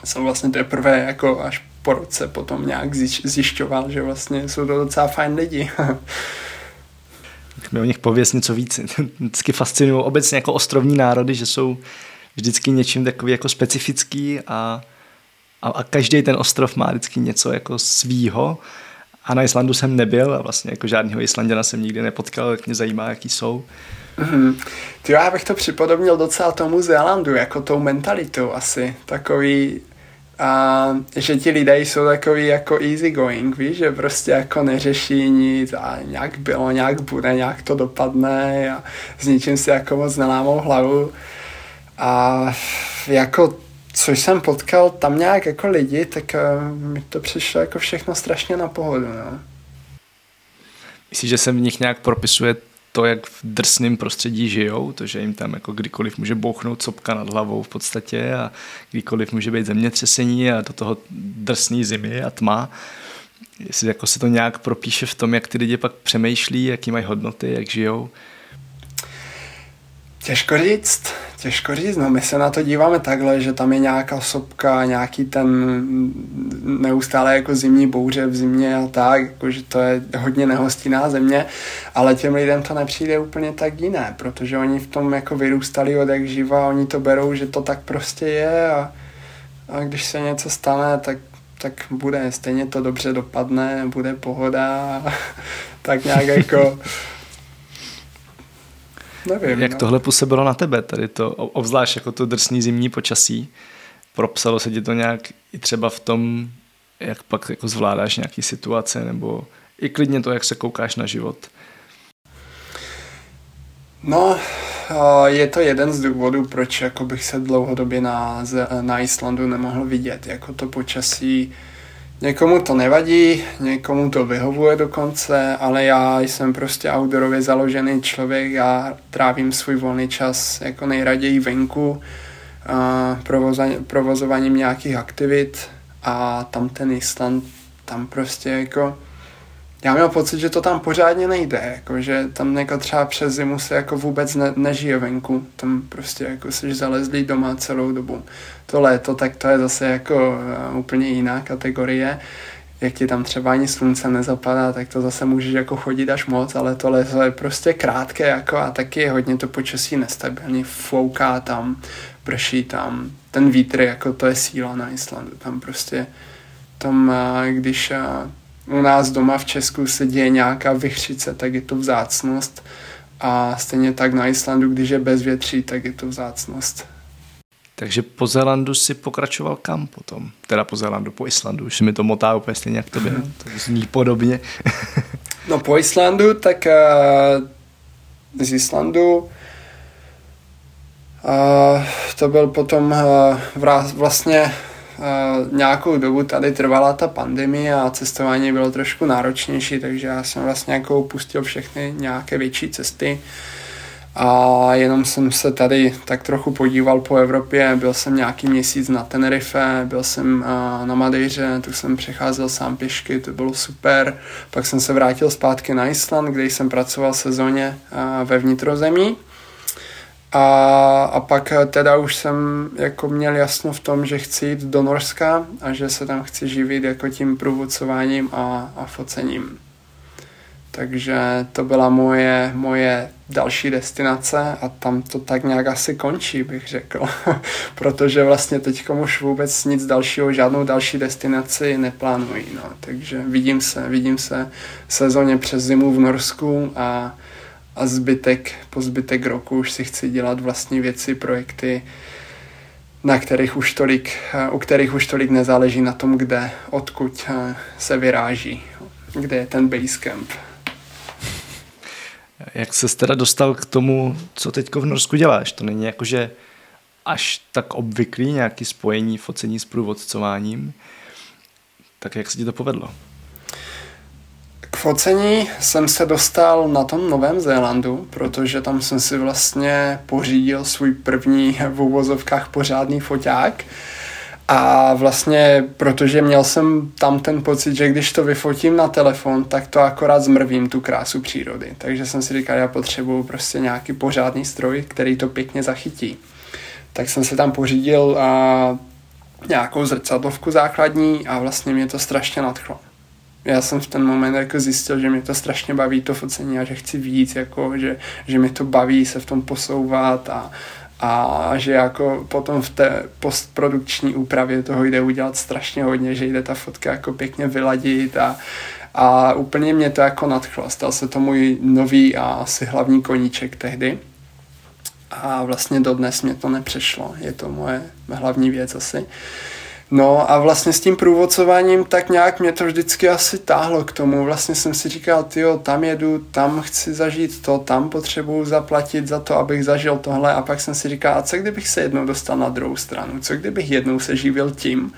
jsem vlastně teprve jako až po roce potom nějak zjišťoval, že vlastně jsou to docela fajn lidi. tak mi o nich pověs něco víc. Vždycky fascinují obecně jako ostrovní národy, že jsou vždycky něčím takový jako specifický a a, a každý ten ostrov má vždycky něco jako svýho a na Islandu jsem nebyl a vlastně jako žádného Islanděna jsem nikdy nepotkal, tak mě zajímá, jaký jsou. Mm-hmm. Ty já bych to připodobnil docela tomu Zélandu, jako tou mentalitou asi. Takový, a, že ti lidé jsou takový jako easy going, víš, že prostě jako neřeší nic a nějak bylo, nějak bude, nějak to dopadne a s ničím si jako moc nelámou hlavu. A jako což jsem potkal tam nějak jako lidi, tak uh, mi to přišlo jako všechno strašně na pohodu. No. Myslíš, že se v nich nějak propisuje to, jak v drsném prostředí žijou, to, že jim tam jako kdykoliv může bouchnout sopka nad hlavou v podstatě a kdykoliv může být zemětřesení a do toho drsný zimy a tma. Jestli jako se to nějak propíše v tom, jak ty lidi pak přemýšlí, jaký mají hodnoty, jak žijou. Těžko říct, těžko říct, no my se na to díváme takhle, že tam je nějaká sopka, nějaký ten neustále jako zimní bouře v zimě a tak, jako že to je hodně nehostinná země, ale těm lidem to nepřijde úplně tak jiné, protože oni v tom jako vyrůstali od jak živa, oni to berou, že to tak prostě je a, a když se něco stane, tak tak bude, stejně to dobře dopadne, bude pohoda, tak nějak jako Nevím, Jak no. tohle působilo na tebe, tady to, obzvlášť jako to drsný zimní počasí? Propsalo se ti to nějak i třeba v tom, jak pak jako zvládáš nějaký situace, nebo i klidně to, jak se koukáš na život? No, je to jeden z důvodů, proč jako bych se dlouhodobě na, na Islandu nemohl vidět. Jako to počasí, někomu to nevadí, někomu to vyhovuje dokonce, ale já jsem prostě outdoorově založený člověk, já trávím svůj volný čas jako nejraději venku, provozováním nějakých aktivit a tam ten Island, tam prostě jako já měl pocit, že to tam pořádně nejde, jako, že tam jako třeba přes zimu se jako vůbec ne, nežije venku, tam prostě jako jsi zalezlý doma celou dobu. To léto, tak to je zase jako uh, úplně jiná kategorie, jak ti tam třeba ani slunce nezapadá, tak to zase můžeš jako chodit až moc, ale to léto je prostě krátké jako a taky je hodně to počasí nestabilní, fouká tam, prší tam, ten vítr jako to je síla na Islandu, tam prostě tam, uh, když uh, u nás doma v Česku se děje nějaká vychřice, tak je to vzácnost. A stejně tak na Islandu, když je bezvětří, tak je to vzácnost. Takže po Zélandu si pokračoval kam potom? Teda po Zélandu, po Islandu. Už mi to motá úplně stejně jak tobě. Mm. To zní podobně. no po Islandu, tak uh, z Islandu uh, to byl potom uh, vlastně nějakou dobu tady trvala ta pandemie a cestování bylo trošku náročnější, takže já jsem vlastně jako upustil všechny nějaké větší cesty. A jenom jsem se tady tak trochu podíval po Evropě, byl jsem nějaký měsíc na Tenerife, byl jsem na Madejře, tu jsem přecházel sám pěšky, to bylo super, pak jsem se vrátil zpátky na Island, kde jsem pracoval sezóně ve vnitrozemí a, a pak teda už jsem jako měl jasno v tom, že chci jít do Norska a že se tam chci živit jako tím průvodcováním a, a focením. Takže to byla moje, moje další destinace a tam to tak nějak asi končí, bych řekl. Protože vlastně teď už vůbec nic dalšího, žádnou další destinaci neplánuji. No. Takže vidím se, vidím se sezóně přes zimu v Norsku a a zbytek, po zbytek roku už si chci dělat vlastní věci, projekty, na kterých už tolik, u kterých už tolik nezáleží na tom, kde, odkud eh, se vyráží, kde je ten basecamp. Jak se teda dostal k tomu, co teď v Norsku děláš? To není jako, že až tak obvyklý nějaký spojení focení s průvodcováním. Tak jak se ti to povedlo? Focení jsem se dostal na tom Novém Zélandu, protože tam jsem si vlastně pořídil svůj první v uvozovkách pořádný foťák. A vlastně, protože měl jsem tam ten pocit, že když to vyfotím na telefon, tak to akorát zmrvím tu krásu přírody. Takže jsem si říkal, já potřebuju prostě nějaký pořádný stroj, který to pěkně zachytí. Tak jsem si tam pořídil a, nějakou zrcadlovku základní a vlastně mě to strašně nadchlo já jsem v ten moment jako zjistil, že mě to strašně baví to focení a že chci víc, jako, že, že mi to baví se v tom posouvat a, a že jako potom v té postprodukční úpravě toho jde udělat strašně hodně, že jde ta fotka jako pěkně vyladit a, a úplně mě to jako nadchlo. Stal se to můj nový a asi hlavní koníček tehdy. A vlastně dodnes mě to nepřešlo. Je to moje hlavní věc asi. Uh, No a vlastně s tím průvodcováním tak nějak mě to vždycky asi táhlo k tomu. Vlastně jsem si říkal, jo, tam jedu, tam chci zažít to, tam potřebuju zaplatit za to, abych zažil tohle a pak jsem si říkal, a co kdybych se jednou dostal na druhou stranu? Co kdybych jednou se živil tím,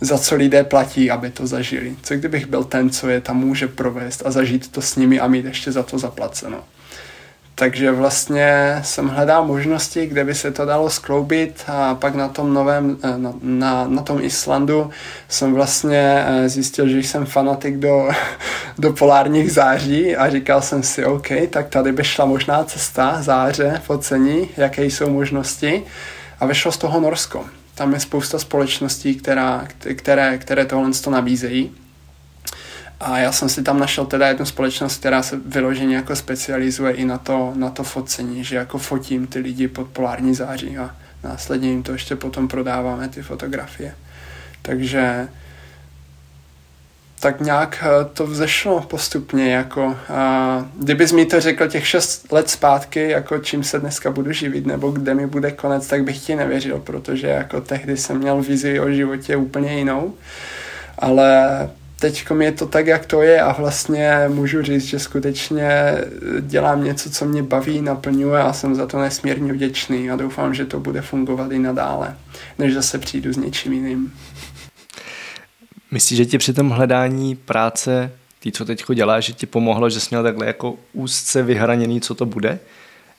za co lidé platí, aby to zažili? Co kdybych byl ten, co je tam může provést a zažít to s nimi a mít ještě za to zaplaceno? Takže vlastně jsem hledal možnosti, kde by se to dalo skloubit a pak na tom novém, eh, na, na, na tom Islandu jsem vlastně eh, zjistil, že jsem fanatik do, do polárních září a říkal jsem si, OK, tak tady by šla možná cesta, záře, focení, jaké jsou možnosti a vyšlo z toho Norsko. Tam je spousta společností, která, které, které tohle to nabízejí a já jsem si tam našel teda jednu společnost, která se vyloženě jako specializuje i na to, na to focení, že jako fotím ty lidi pod polární září a následně jim to ještě potom prodáváme, ty fotografie. Takže tak nějak eh, to vzešlo postupně, jako a kdybys mi to řekl těch šest let zpátky, jako čím se dneska budu živit, nebo kde mi bude konec, tak bych ti nevěřil, protože jako tehdy jsem měl vizi o životě úplně jinou, ale teď je to tak, jak to je a vlastně můžu říct, že skutečně dělám něco, co mě baví, naplňuje a jsem za to nesmírně vděčný a doufám, že to bude fungovat i nadále, než zase přijdu s něčím jiným. Myslíš, že ti při tom hledání práce, ty, co teď děláš, že ti pomohlo, že jsi měl takhle jako úzce vyhraněný, co to bude?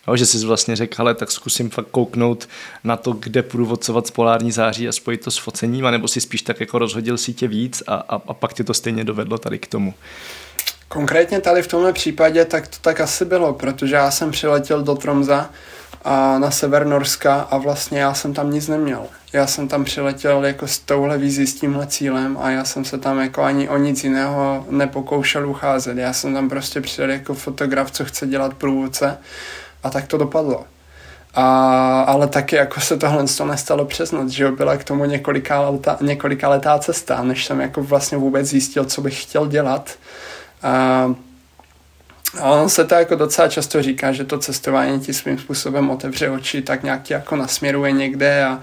Jo, že jsi vlastně řekl, ale tak zkusím fakt kouknout na to, kde průvodcovat z polární září a spojit to s focením, anebo si spíš tak jako rozhodil sítě víc a, a, a pak tě to stejně dovedlo tady k tomu. Konkrétně tady v tomhle případě tak to tak asi bylo, protože já jsem přiletěl do Tromza a na sever Norska a vlastně já jsem tam nic neměl. Já jsem tam přiletěl jako s touhle vízí, s tímhle cílem a já jsem se tam jako ani o nic jiného nepokoušel ucházet. Já jsem tam prostě přijel jako fotograf, co chce dělat průvodce a tak to dopadlo. A, ale taky jako se tohle to nestalo přes noc, že jo, byla k tomu několika, leta, několika letá cesta, než jsem jako vlastně vůbec zjistil, co bych chtěl dělat. A, a on se to jako docela často říká, že to cestování ti svým způsobem otevře oči, tak nějak ti jako nasměruje někde a,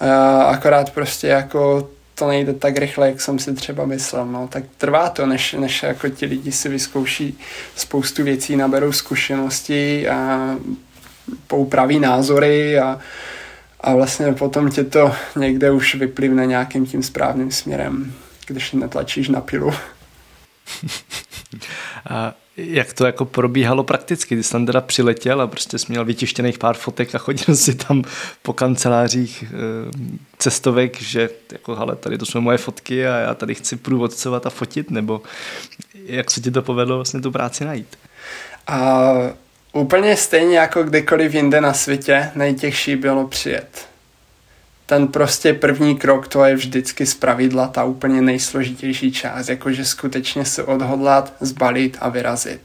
a akorát prostě jako to nejde tak rychle, jak jsem si třeba myslel. No, tak trvá to, než, než jako ti lidi si vyzkouší spoustu věcí, naberou zkušenosti a poupraví názory a, a vlastně potom tě to někde už vyplivne nějakým tím správným směrem, když netlačíš na pilu. jak to jako probíhalo prakticky? Jsi tam teda přiletěl a prostě jsi měl vytištěných pár fotek a chodil si tam po kancelářích eh, cestovek, že jako hele, tady to jsou moje fotky a já tady chci průvodcovat a fotit, nebo jak se ti to povedlo vlastně tu práci najít? A úplně stejně jako kdekoliv jinde na světě, nejtěžší bylo přijet ten prostě první krok, to je vždycky z pravidla ta úplně nejsložitější část, jakože skutečně se odhodlat, zbalit a vyrazit.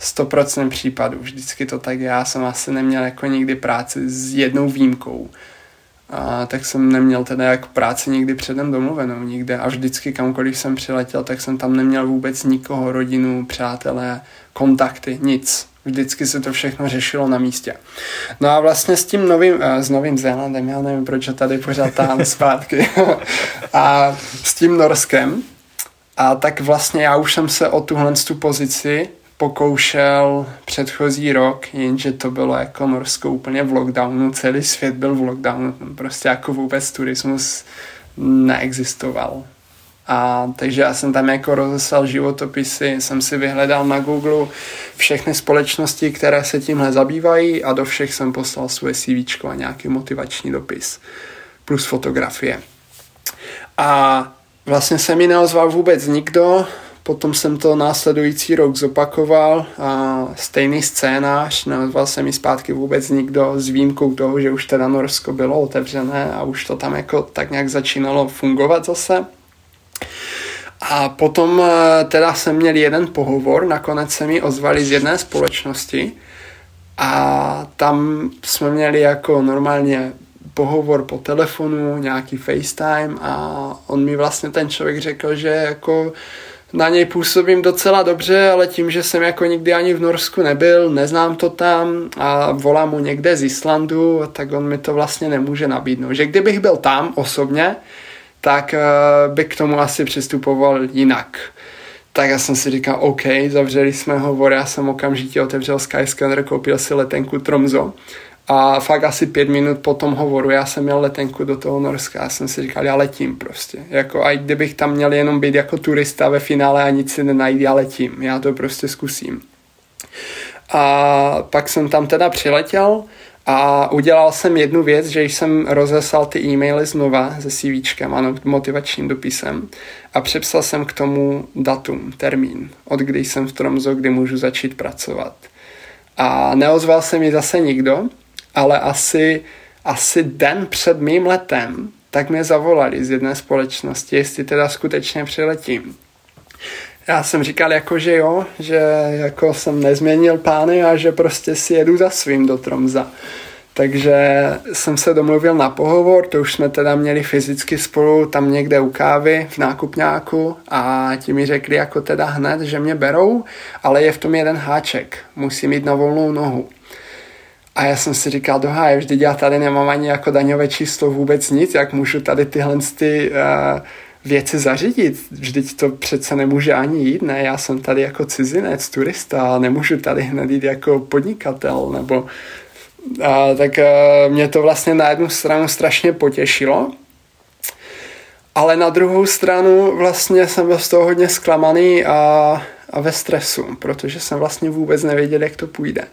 100% případů, vždycky to tak, já jsem asi neměl jako nikdy práci s jednou výjimkou. A tak jsem neměl teda jako práci nikdy předem domluvenou nikde a vždycky kamkoliv jsem přiletěl, tak jsem tam neměl vůbec nikoho, rodinu, přátelé, kontakty, nic vždycky se to všechno řešilo na místě. No a vlastně s tím novým, eh, s novým Zélandem, já nevím, proč ho tady pořád tahám zpátky, a s tím Norskem, a tak vlastně já už jsem se o tuhle tu pozici pokoušel předchozí rok, jenže to bylo jako Norsko úplně v lockdownu, celý svět byl v lockdownu, prostě jako vůbec turismus neexistoval. A takže já jsem tam jako rozeslal životopisy, jsem si vyhledal na Google všechny společnosti, které se tímhle zabývají a do všech jsem poslal svoje CV a nějaký motivační dopis plus fotografie. A vlastně se mi neozval vůbec nikdo, potom jsem to následující rok zopakoval a stejný scénář, neozval se mi zpátky vůbec nikdo s výjimkou toho, že už teda Norsko bylo otevřené a už to tam jako tak nějak začínalo fungovat zase. A potom eh, teda jsem měl jeden pohovor, nakonec se mi ozvali z jedné společnosti a tam jsme měli jako normálně pohovor po telefonu, nějaký FaceTime a on mi vlastně ten člověk řekl, že jako na něj působím docela dobře, ale tím, že jsem jako nikdy ani v Norsku nebyl, neznám to tam a volám mu někde z Islandu, tak on mi to vlastně nemůže nabídnout. Že kdybych byl tam osobně, tak uh, by k tomu asi přistupoval jinak. Tak já jsem si říkal, OK, zavřeli jsme hovor, já jsem okamžitě otevřel Skyscanner, koupil si letenku Tromzo a fakt asi pět minut po tom hovoru já jsem měl letenku do toho Norska. Já jsem si říkal, já letím prostě. Jako, a kdybych tam měl jenom být jako turista ve finále a nic si nenajít, já letím. Já to prostě zkusím. A pak jsem tam teda přiletěl a udělal jsem jednu věc, že jsem rozeslal ty e-maily znova se CVčkem a motivačním dopisem a přepsal jsem k tomu datum, termín, od kdy jsem v Tromzo, kdy můžu začít pracovat. A neozval se mi zase nikdo, ale asi, asi den před mým letem tak mě zavolali z jedné společnosti, jestli teda skutečně přiletím. Já jsem říkal jako, že jo, že jako jsem nezměnil plány a že prostě si jedu za svým do Tromza. Takže jsem se domluvil na pohovor, to už jsme teda měli fyzicky spolu tam někde u kávy v nákupňáku a ti mi řekli jako teda hned, že mě berou, ale je v tom jeden háček, musí mít na volnou nohu. A já jsem si říkal, dohá, vždyť já tady nemám ani jako daňové číslo vůbec nic, jak můžu tady tyhle ty, uh, věci zařídit. Vždyť to přece nemůže ani jít, ne? Já jsem tady jako cizinec, turista, nemůžu tady hned jít jako podnikatel, nebo a, tak a, mě to vlastně na jednu stranu strašně potěšilo, ale na druhou stranu vlastně jsem byl z toho hodně zklamaný a, a ve stresu, protože jsem vlastně vůbec nevěděl, jak to půjde.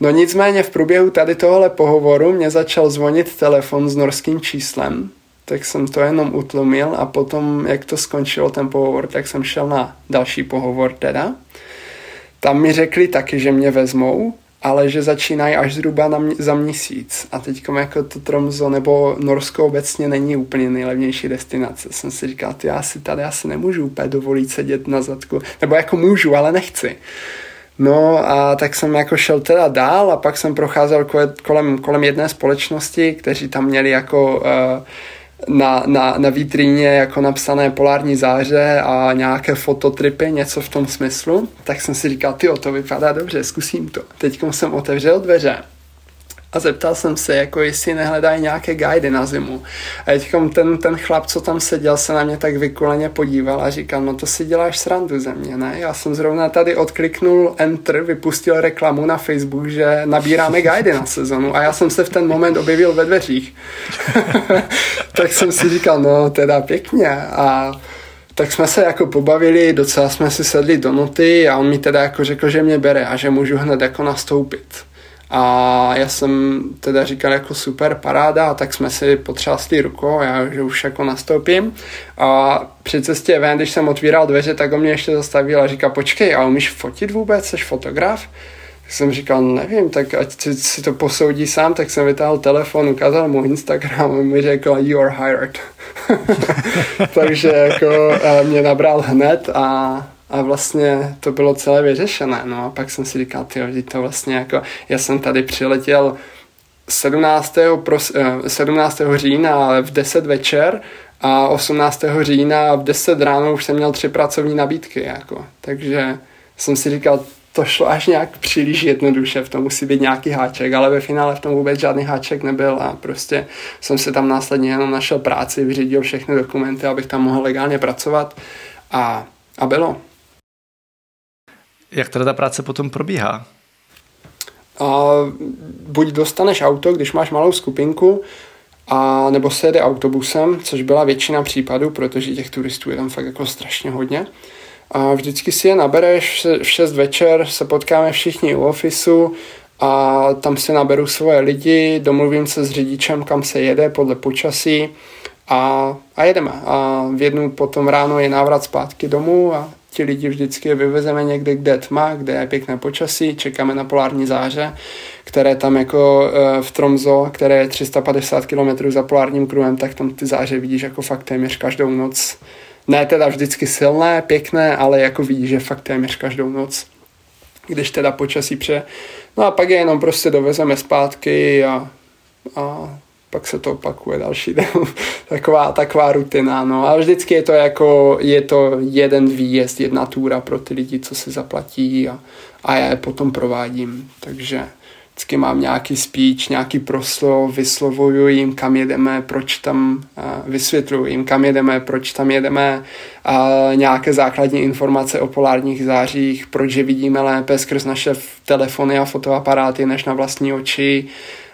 No nicméně v průběhu tady tohohle pohovoru mě začal zvonit telefon s norským číslem, tak jsem to jenom utlumil a potom, jak to skončilo ten pohovor, tak jsem šel na další pohovor teda. Tam mi řekli taky, že mě vezmou, ale že začínají až zhruba na mě, za měsíc. A teď jako to Tromso nebo Norsko obecně není úplně nejlevnější destinace. Jsem si říkal, ty já si tady asi nemůžu úplně dovolit sedět na zadku. Nebo jako můžu, ale nechci. No a tak jsem jako šel teda dál a pak jsem procházel kolem, kolem jedné společnosti, kteří tam měli jako uh, na, na, na vitríně jako napsané polární záře a nějaké fototripy, něco v tom smyslu, tak jsem si říkal, ty to vypadá dobře, zkusím to. Teď jsem otevřel dveře a zeptal jsem se, jako jestli nehledají nějaké guidy na zimu. A teď ten, ten chlap, co tam seděl, se na mě tak vykuleně podíval a říkal, no to si děláš srandu ze mě, ne? Já jsem zrovna tady odkliknul Enter, vypustil reklamu na Facebook, že nabíráme guidy na sezonu a já jsem se v ten moment objevil ve dveřích. tak jsem si říkal, no teda pěkně a tak jsme se jako pobavili, docela jsme si sedli do noty a on mi teda jako řekl, že mě bere a že můžu hned jako nastoupit. A já jsem teda říkal jako super paráda, a tak jsme si potřásli rukou, já že už jako nastoupím. A při cestě ven, když jsem otvíral dveře, tak on mě ještě zastavil a říká, počkej, a umíš fotit vůbec, jsi fotograf? Tak jsem říkal, nevím, tak ať si, si to posoudí sám, tak jsem vytáhl telefon, ukázal mu Instagram a mi řekl, you are hired. Takže jako mě nabral hned a a vlastně to bylo celé vyřešené. No a pak jsem si říkal, ty to vlastně jako, já jsem tady přiletěl 17. Pros, 17. Eh, října v 10 večer a 18. října v 10 ráno už jsem měl tři pracovní nabídky. Jako. Takže jsem si říkal, to šlo až nějak příliš jednoduše, v tom musí být nějaký háček, ale ve finále v tom vůbec žádný háček nebyl a prostě jsem si tam následně jenom našel práci, vyřídil všechny dokumenty, abych tam mohl legálně pracovat a, a bylo. Jak teda ta práce potom probíhá? A buď dostaneš auto, když máš malou skupinku, a nebo se jede autobusem, což byla většina případů, protože těch turistů je tam fakt jako strašně hodně. A vždycky si je nabereš, v 6 večer se potkáme všichni u ofisu a tam si naberu svoje lidi, domluvím se s řidičem, kam se jede podle počasí a, a jedeme. A v jednu potom ráno je návrat zpátky domů a ti lidi vždycky vyvezeme někde, kde je tma, kde je pěkné počasí, čekáme na polární záře, které tam jako eh, v Tromzo, které je 350 km za polárním kruhem, tak tam ty záře vidíš jako fakt téměř každou noc. Ne teda vždycky silné, pěkné, ale jako vidíš, že fakt téměř každou noc. Když teda počasí pře. No a pak je jenom prostě dovezeme zpátky a, a pak se to opakuje další den. taková, taková rutina, no. A vždycky je to jako, je to jeden výjezd, jedna túra pro ty lidi, co se zaplatí a, a já je potom provádím. Takže vždycky mám nějaký speech, nějaký proslov, vyslovuju jim, kam jedeme, proč tam, vysvětluju jim, kam jedeme, proč tam jedeme, a nějaké základní informace o polárních zářích, proč je vidíme lépe skrz naše telefony a fotoaparáty než na vlastní oči,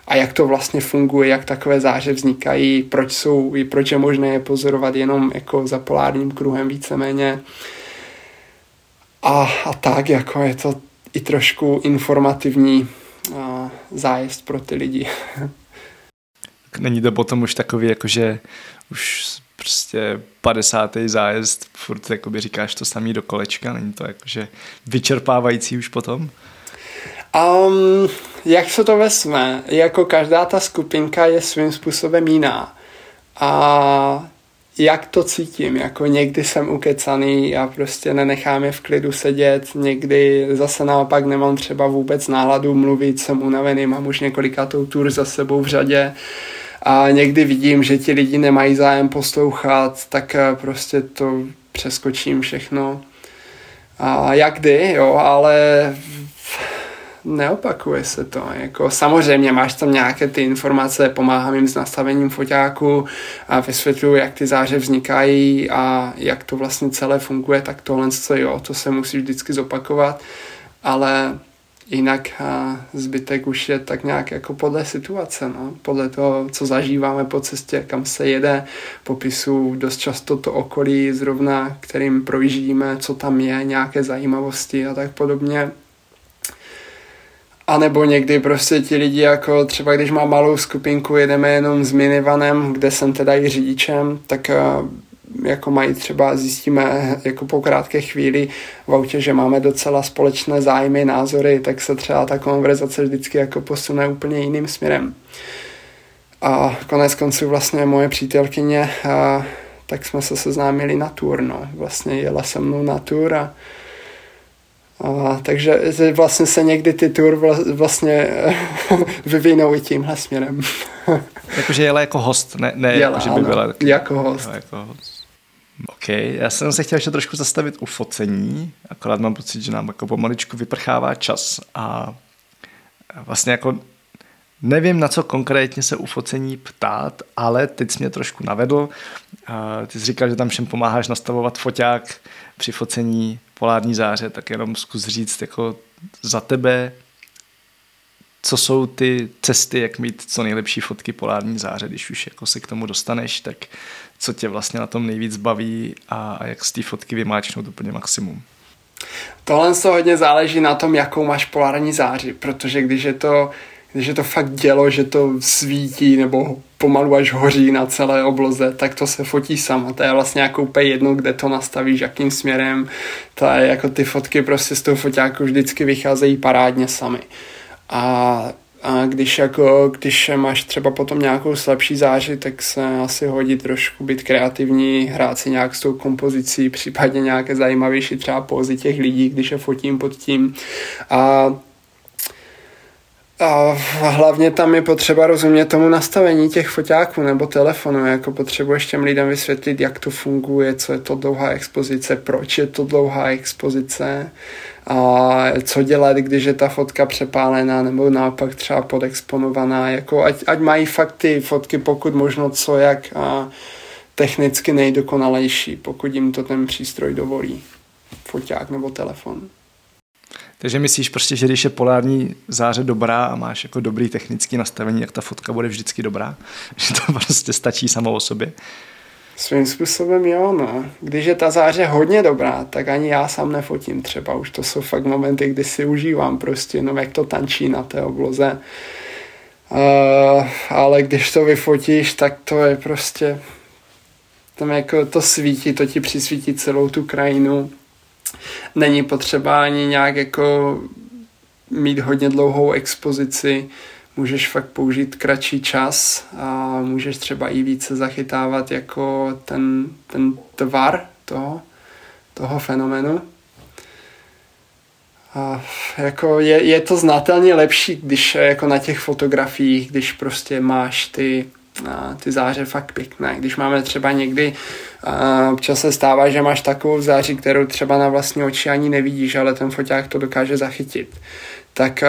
a jak to vlastně funguje, jak takové záře vznikají, proč jsou, proč je možné je pozorovat jenom jako za polárním kruhem víceméně. A, a tak, jako je to i trošku informativní a, zájezd pro ty lidi. Není to potom už takový, jakože už prostě 50. zájezd, furt jakoby říkáš to samý do kolečka, není to jakože vyčerpávající už potom? Um, jak se to vezme? Jako každá ta skupinka je svým způsobem jiná. A jak to cítím, jako někdy jsem ukecaný a prostě nenechám je v klidu sedět, někdy zase naopak nemám třeba vůbec náladu mluvit, jsem unavený, mám už několikátou tur za sebou v řadě a někdy vidím, že ti lidi nemají zájem poslouchat, tak eh, prostě to přeskočím všechno. A jak kdy, jo, ale neopakuje se to. Jako, samozřejmě máš tam nějaké ty informace, pomáhám jim s nastavením foťáku a vysvětluji, jak ty záře vznikají a jak to vlastně celé funguje, tak tohle co jo, to se musí vždycky zopakovat, ale jinak a zbytek už je tak nějak jako podle situace, no. podle toho, co zažíváme po cestě, kam se jede, popisu dost často to okolí zrovna, kterým projíždíme, co tam je, nějaké zajímavosti a tak podobně. A nebo někdy prostě ti lidi, jako třeba když mám malou skupinku, jedeme jenom s minivanem, kde jsem teda i řidičem, tak jako mají třeba, zjistíme jako po krátké chvíli v autě, že máme docela společné zájmy, názory, tak se třeba ta konverzace vždycky jako posune úplně jiným směrem. A konec konců vlastně moje přítelkyně, a, tak jsme se seznámili na tour, no. Vlastně jela se mnou na tour a, a takže vlastně se někdy ty tour vlastně vyvinou i tímhle směrem. Jakože jela jako host, ne, ne jela, že by byla... Taky, jako host. Jako host. OK, já jsem se chtěl ještě trošku zastavit u focení, akorát mám pocit, že nám jako pomaličku vyprchává čas a vlastně jako nevím, na co konkrétně se u focení ptát, ale teď jsi mě trošku navedl. Ty jsi říkal, že tam všem pomáháš nastavovat foťák při focení polární záře, tak jenom zkus říct jako za tebe, co jsou ty cesty, jak mít co nejlepší fotky polární záře, když už jako se k tomu dostaneš, tak co tě vlastně na tom nejvíc baví a, jak z té fotky vymáčknout úplně maximum. Tohle se hodně záleží na tom, jakou máš polární záři, protože když je to, když je to fakt dělo, že to svítí nebo pomalu až hoří na celé obloze, tak to se fotí sama. To je vlastně jako úplně jedno, kde to nastavíš, jakým směrem. To je jako ty fotky prostě z toho foťáku vždycky vycházejí parádně sami. A a když, jako, když máš třeba potom nějakou slabší záři, tak se asi hodí trošku být kreativní, hrát si nějak s tou kompozicí, případně nějaké zajímavější třeba pózy těch lidí, když je fotím pod tím. A a hlavně tam je potřeba rozumět tomu nastavení těch foťáků nebo telefonu, jako potřebuješ těm lidem vysvětlit, jak to funguje, co je to dlouhá expozice, proč je to dlouhá expozice, a co dělat, když je ta fotka přepálená nebo naopak třeba podexponovaná, jako ať, ať mají fakt ty fotky pokud možno co jak a technicky nejdokonalejší, pokud jim to ten přístroj dovolí, foťák nebo telefon. Takže myslíš prostě, že když je polární záře dobrá a máš jako dobrý technický nastavení, jak ta fotka bude vždycky dobrá? Že to prostě stačí samo o sobě? Svým způsobem jo, no. Když je ta záře hodně dobrá, tak ani já sám nefotím třeba. Už to jsou fakt momenty, kdy si užívám prostě, no jak to tančí na té obloze. Uh, ale když to vyfotíš, tak to je prostě tam jako to svítí, to ti přisvítí celou tu krajinu. Není potřeba ani nějak jako mít hodně dlouhou expozici můžeš fakt použít kratší čas a můžeš třeba i více zachytávat jako ten, ten tvar toho, toho fenomenu. A jako je, je to znatelně lepší, když jako na těch fotografiích, když prostě máš ty, ty záře fakt pěkné. Když máme třeba někdy, občas se stává, že máš takovou záři, kterou třeba na vlastní oči ani nevidíš, ale ten foťák to dokáže zachytit tak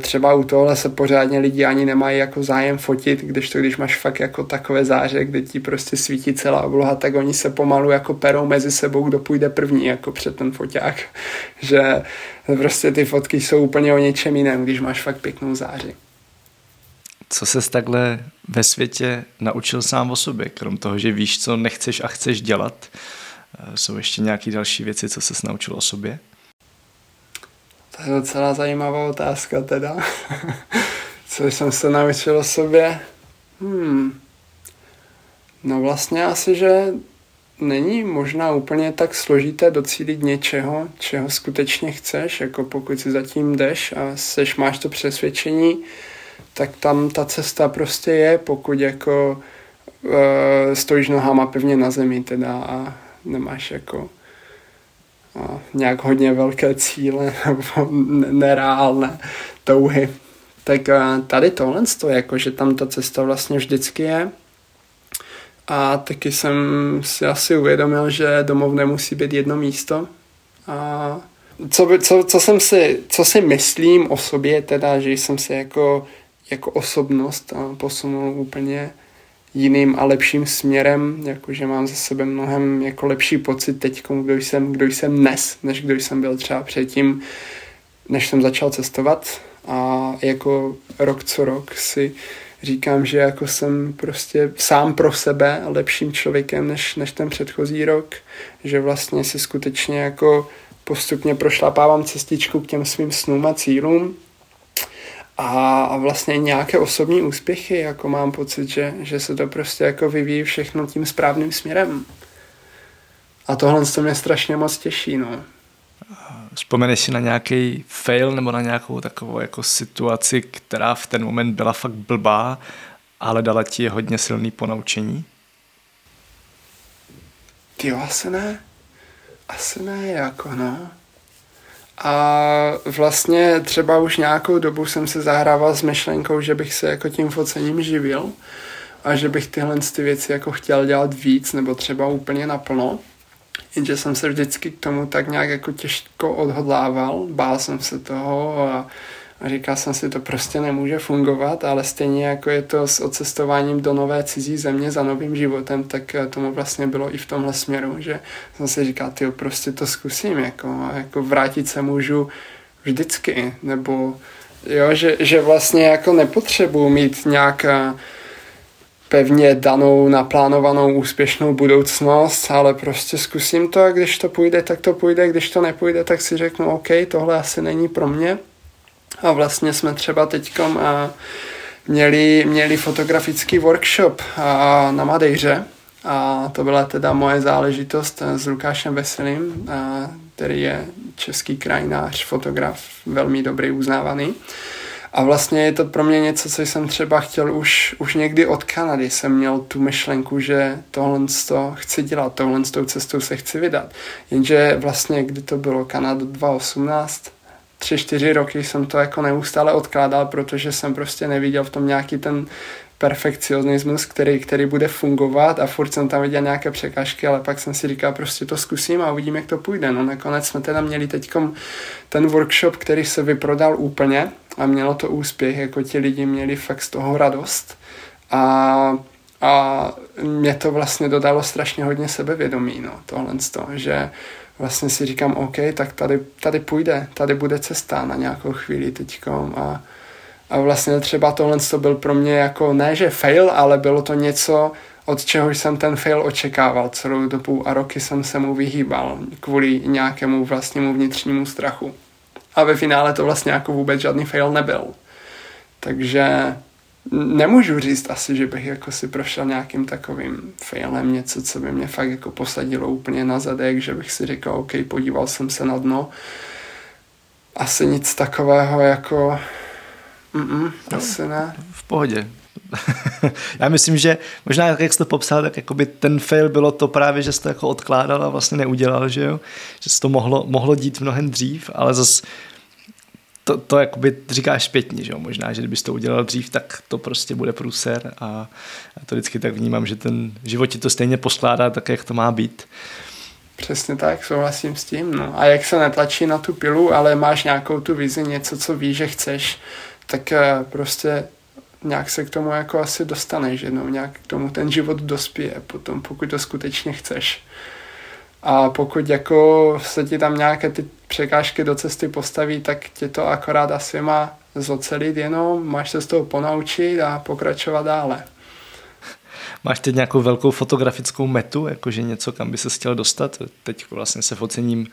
třeba u tohle se pořádně lidi ani nemají jako zájem fotit, když to když máš fakt jako takové záře, kde ti prostě svítí celá obloha, tak oni se pomalu jako perou mezi sebou, kdo půjde první jako před ten foťák, že prostě ty fotky jsou úplně o něčem jiném, když máš fakt pěknou záři. Co ses takhle ve světě naučil sám o sobě, krom toho, že víš, co nechceš a chceš dělat? Eh, jsou ještě nějaké další věci, co ses naučil o sobě? To je docela zajímavá otázka teda. Co jsem se naučil o sobě? Hmm. No vlastně asi, že není možná úplně tak složité docílit něčeho, čeho skutečně chceš, jako pokud si zatím jdeš a seš, máš to přesvědčení, tak tam ta cesta prostě je, pokud jako uh, stojíš nohama pevně na zemi teda a nemáš jako a nějak hodně velké cíle nebo nereálné touhy. Tak tady tohle je, jako že tam ta cesta vlastně vždycky je. A taky jsem si asi uvědomil, že domov nemusí být jedno místo. A Co, co, co, jsem si, co si myslím o sobě, teda, že jsem se jako, jako osobnost posunul úplně jiným a lepším směrem, jakože mám za sebe mnohem jako lepší pocit teď, kdo jsem, kdo jsem dnes, než kdo jsem byl třeba předtím, než jsem začal cestovat. A jako rok co rok si říkám, že jako jsem prostě sám pro sebe lepším člověkem než, než ten předchozí rok, že vlastně si skutečně jako postupně prošlapávám cestičku k těm svým snům a cílům a, a vlastně nějaké osobní úspěchy, jako mám pocit, že, že se to prostě jako vyvíjí všechno tím správným směrem. A tohle to mě strašně moc těší, no. Vzpomeneš si na nějaký fail nebo na nějakou takovou jako situaci, která v ten moment byla fakt blbá, ale dala ti hodně silný ponaučení? Ty asi ne. Asi ne, jako no. A vlastně třeba už nějakou dobu jsem se zahrával s myšlenkou, že bych se jako tím focením živil a že bych tyhle ty věci jako chtěl dělat víc nebo třeba úplně naplno. Jenže jsem se vždycky k tomu tak nějak jako těžko odhodlával, bál jsem se toho a, říkal jsem si, to prostě nemůže fungovat, ale stejně jako je to s odcestováním do nové cizí země za novým životem, tak eh, tomu vlastně bylo i v tomhle směru, že jsem si říkal, ty prostě to zkusím, jako, jako vrátit se můžu vždycky, nebo jo, že, že vlastně jako nepotřebuji mít nějaká pevně danou, naplánovanou úspěšnou budoucnost, ale prostě zkusím to a když to půjde, tak to půjde, když to nepůjde, tak si řeknu, OK, tohle asi není pro mě. A vlastně jsme třeba teďkom a měli, měli fotografický workshop a, na Madejře a to byla teda moje záležitost s Lukášem Veselým, a, který je český krajinář, fotograf, velmi dobrý, uznávaný. A vlastně je to pro mě něco, co jsem třeba chtěl už, už někdy od Kanady. Jsem měl tu myšlenku, že tohle to chci dělat, tohle s tou cestou se chci vydat. Jenže vlastně, kdy to bylo Kanada 2018, tři, čtyři roky jsem to jako neustále odkládal, protože jsem prostě neviděl v tom nějaký ten perfekcionismus, který, který bude fungovat a furt jsem tam viděl nějaké překážky, ale pak jsem si říkal, prostě to zkusím a uvidím, jak to půjde. No nakonec jsme teda měli teď ten workshop, který se vyprodal úplně a mělo to úspěch, jako ti lidi měli fakt z toho radost a, a mě to vlastně dodalo strašně hodně sebevědomí, no, tohle z toho, že vlastně si říkám, OK, tak tady, tady půjde, tady bude cesta na nějakou chvíli teďkom a, a vlastně třeba tohle to byl pro mě jako ne, že fail, ale bylo to něco, od čeho jsem ten fail očekával celou dobu a roky jsem se mu vyhýbal kvůli nějakému vlastnímu vnitřnímu strachu. A ve finále to vlastně jako vůbec žádný fail nebyl. Takže nemůžu říct asi, že bych jako si prošel nějakým takovým failem, něco, co by mě fakt jako posadilo úplně na zadek, že bych si říkal, OK, podíval jsem se na dno. Asi nic takového jako... Mm-mm, no, asi ne. V pohodě. Já myslím, že možná jak jsi to popsal, tak jakoby ten fail bylo to právě, že jsi to jako odkládal a vlastně neudělal, že jo? Že se to mohlo, mohlo dít mnohem dřív, ale zase to, to jakoby říkáš zpětně, že jo? možná, že kdybys to udělal dřív, tak to prostě bude průser a to vždycky tak vnímám, že ten život ti to stejně poskládá tak, jak to má být. Přesně tak, souhlasím s tím. No. A jak se netlačí na tu pilu, ale máš nějakou tu vizi, něco, co víš, že chceš, tak eh, prostě nějak se k tomu jako asi dostaneš jednou, nějak k tomu ten život dospěje potom, pokud to skutečně chceš. A pokud jako se ti tam nějaké ty překážky do cesty postaví, tak tě to akorát asi má zocelit jenom, máš se z toho ponaučit a pokračovat dále. Máš teď nějakou velkou fotografickou metu, jakože něco, kam by se chtěl dostat? Teď vlastně se focením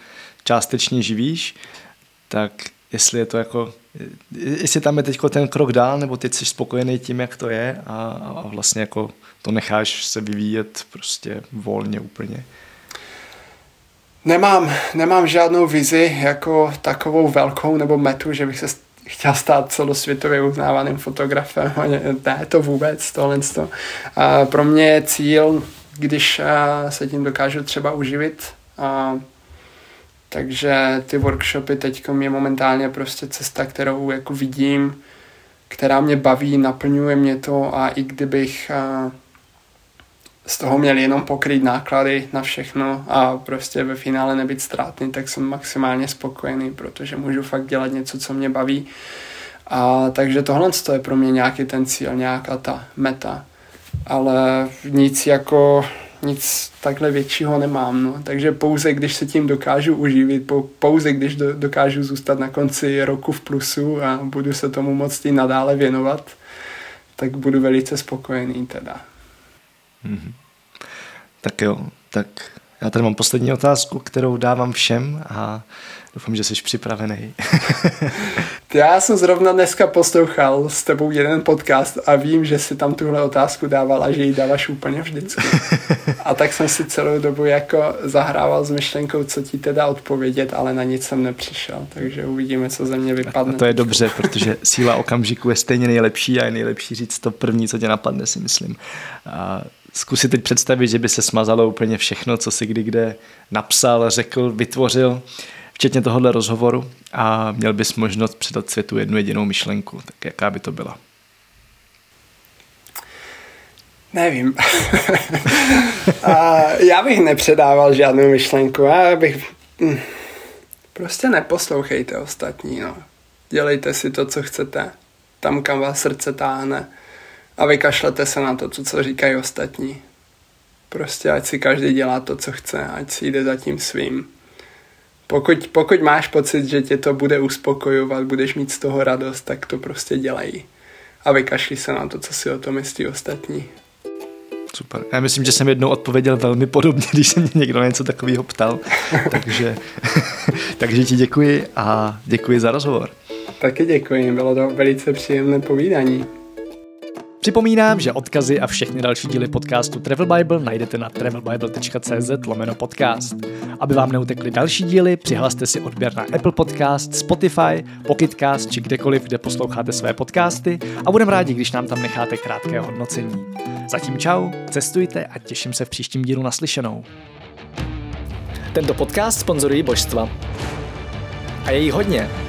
částečně živíš, tak jestli je to jako, jestli tam je teď ten krok dál, nebo teď jsi spokojený tím, jak to je a, a vlastně jako to necháš se vyvíjet prostě volně úplně. Nemám, nemám žádnou vizi jako takovou velkou nebo metu, že bych se chtěl stát celosvětově uznávaným fotografem. Ne, to vůbec, tohle. To. A pro mě je cíl, když se tím dokážu třeba uživit. A, takže ty workshopy teď je momentálně prostě cesta, kterou jako vidím, která mě baví, naplňuje mě to a i kdybych z toho měl jenom pokryt náklady na všechno a prostě ve finále nebyt ztrátný, tak jsem maximálně spokojený, protože můžu fakt dělat něco, co mě baví. A takže tohle je pro mě nějaký ten cíl, nějaká ta meta. Ale nic jako nic takhle většího nemám. No. Takže pouze když se tím dokážu uživit, pouze když do, dokážu zůstat na konci roku v plusu a budu se tomu moct i nadále věnovat, tak budu velice spokojený teda. Mm-hmm. Tak jo, tak já tady mám poslední otázku, kterou dávám všem a Doufám, že jsi připravený. Já jsem zrovna dneska poslouchal s tebou jeden podcast a vím, že si tam tuhle otázku dával a že ji dáváš úplně vždycky. A tak jsem si celou dobu jako zahrával s myšlenkou, co ti teda odpovědět, ale na nic jsem nepřišel, takže uvidíme, co ze mě vypadne. A to je dobře, protože síla okamžiku je stejně nejlepší a je nejlepší říct to první, co tě napadne, si myslím. A zkusit teď představit, že by se smazalo úplně všechno, co si kdy kde napsal, řekl, vytvořil včetně tohohle rozhovoru a měl bys možnost předat světu jednu jedinou myšlenku. Tak jaká by to byla? Nevím. a já bych nepředával žádnou myšlenku. Já bych... Hm, prostě neposlouchejte ostatní. No. Dělejte si to, co chcete. Tam, kam vás srdce táhne. A vykašlete se na to, co, co říkají ostatní. Prostě ať si každý dělá to, co chce. Ať si jde za tím svým pokud, pokud máš pocit, že tě to bude uspokojovat, budeš mít z toho radost, tak to prostě dělají. A vykašli se na to, co si o tom myslí ostatní. Super. Já myslím, že jsem jednou odpověděl velmi podobně, když se mě někdo něco takového ptal. takže, takže ti děkuji a děkuji za rozhovor. Taky děkuji, bylo to velice příjemné povídání. Připomínám, že odkazy a všechny další díly podcastu Travel Bible najdete na travelbible.cz lomeno podcast. Aby vám neutekly další díly, přihlaste si odběr na Apple Podcast, Spotify, Pocketcast či kdekoliv, kde posloucháte své podcasty a budeme rádi, když nám tam necháte krátké hodnocení. Zatím čau, cestujte a těším se v příštím dílu naslyšenou. Tento podcast sponzorují božstva. A je jich hodně.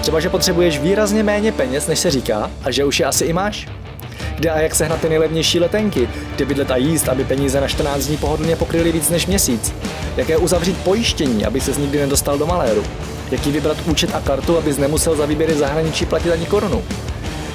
Třeba, že potřebuješ výrazně méně peněz, než se říká, a že už je asi i máš? Kde a jak sehnat ty nejlevnější letenky? Kde bydlet a jíst, aby peníze na 14 dní pohodlně pokryly víc než měsíc? Jaké uzavřít pojištění, aby se nikdy nedostal do maléru? Jaký vybrat účet a kartu, abys nemusel za výběry zahraničí platit ani korunu?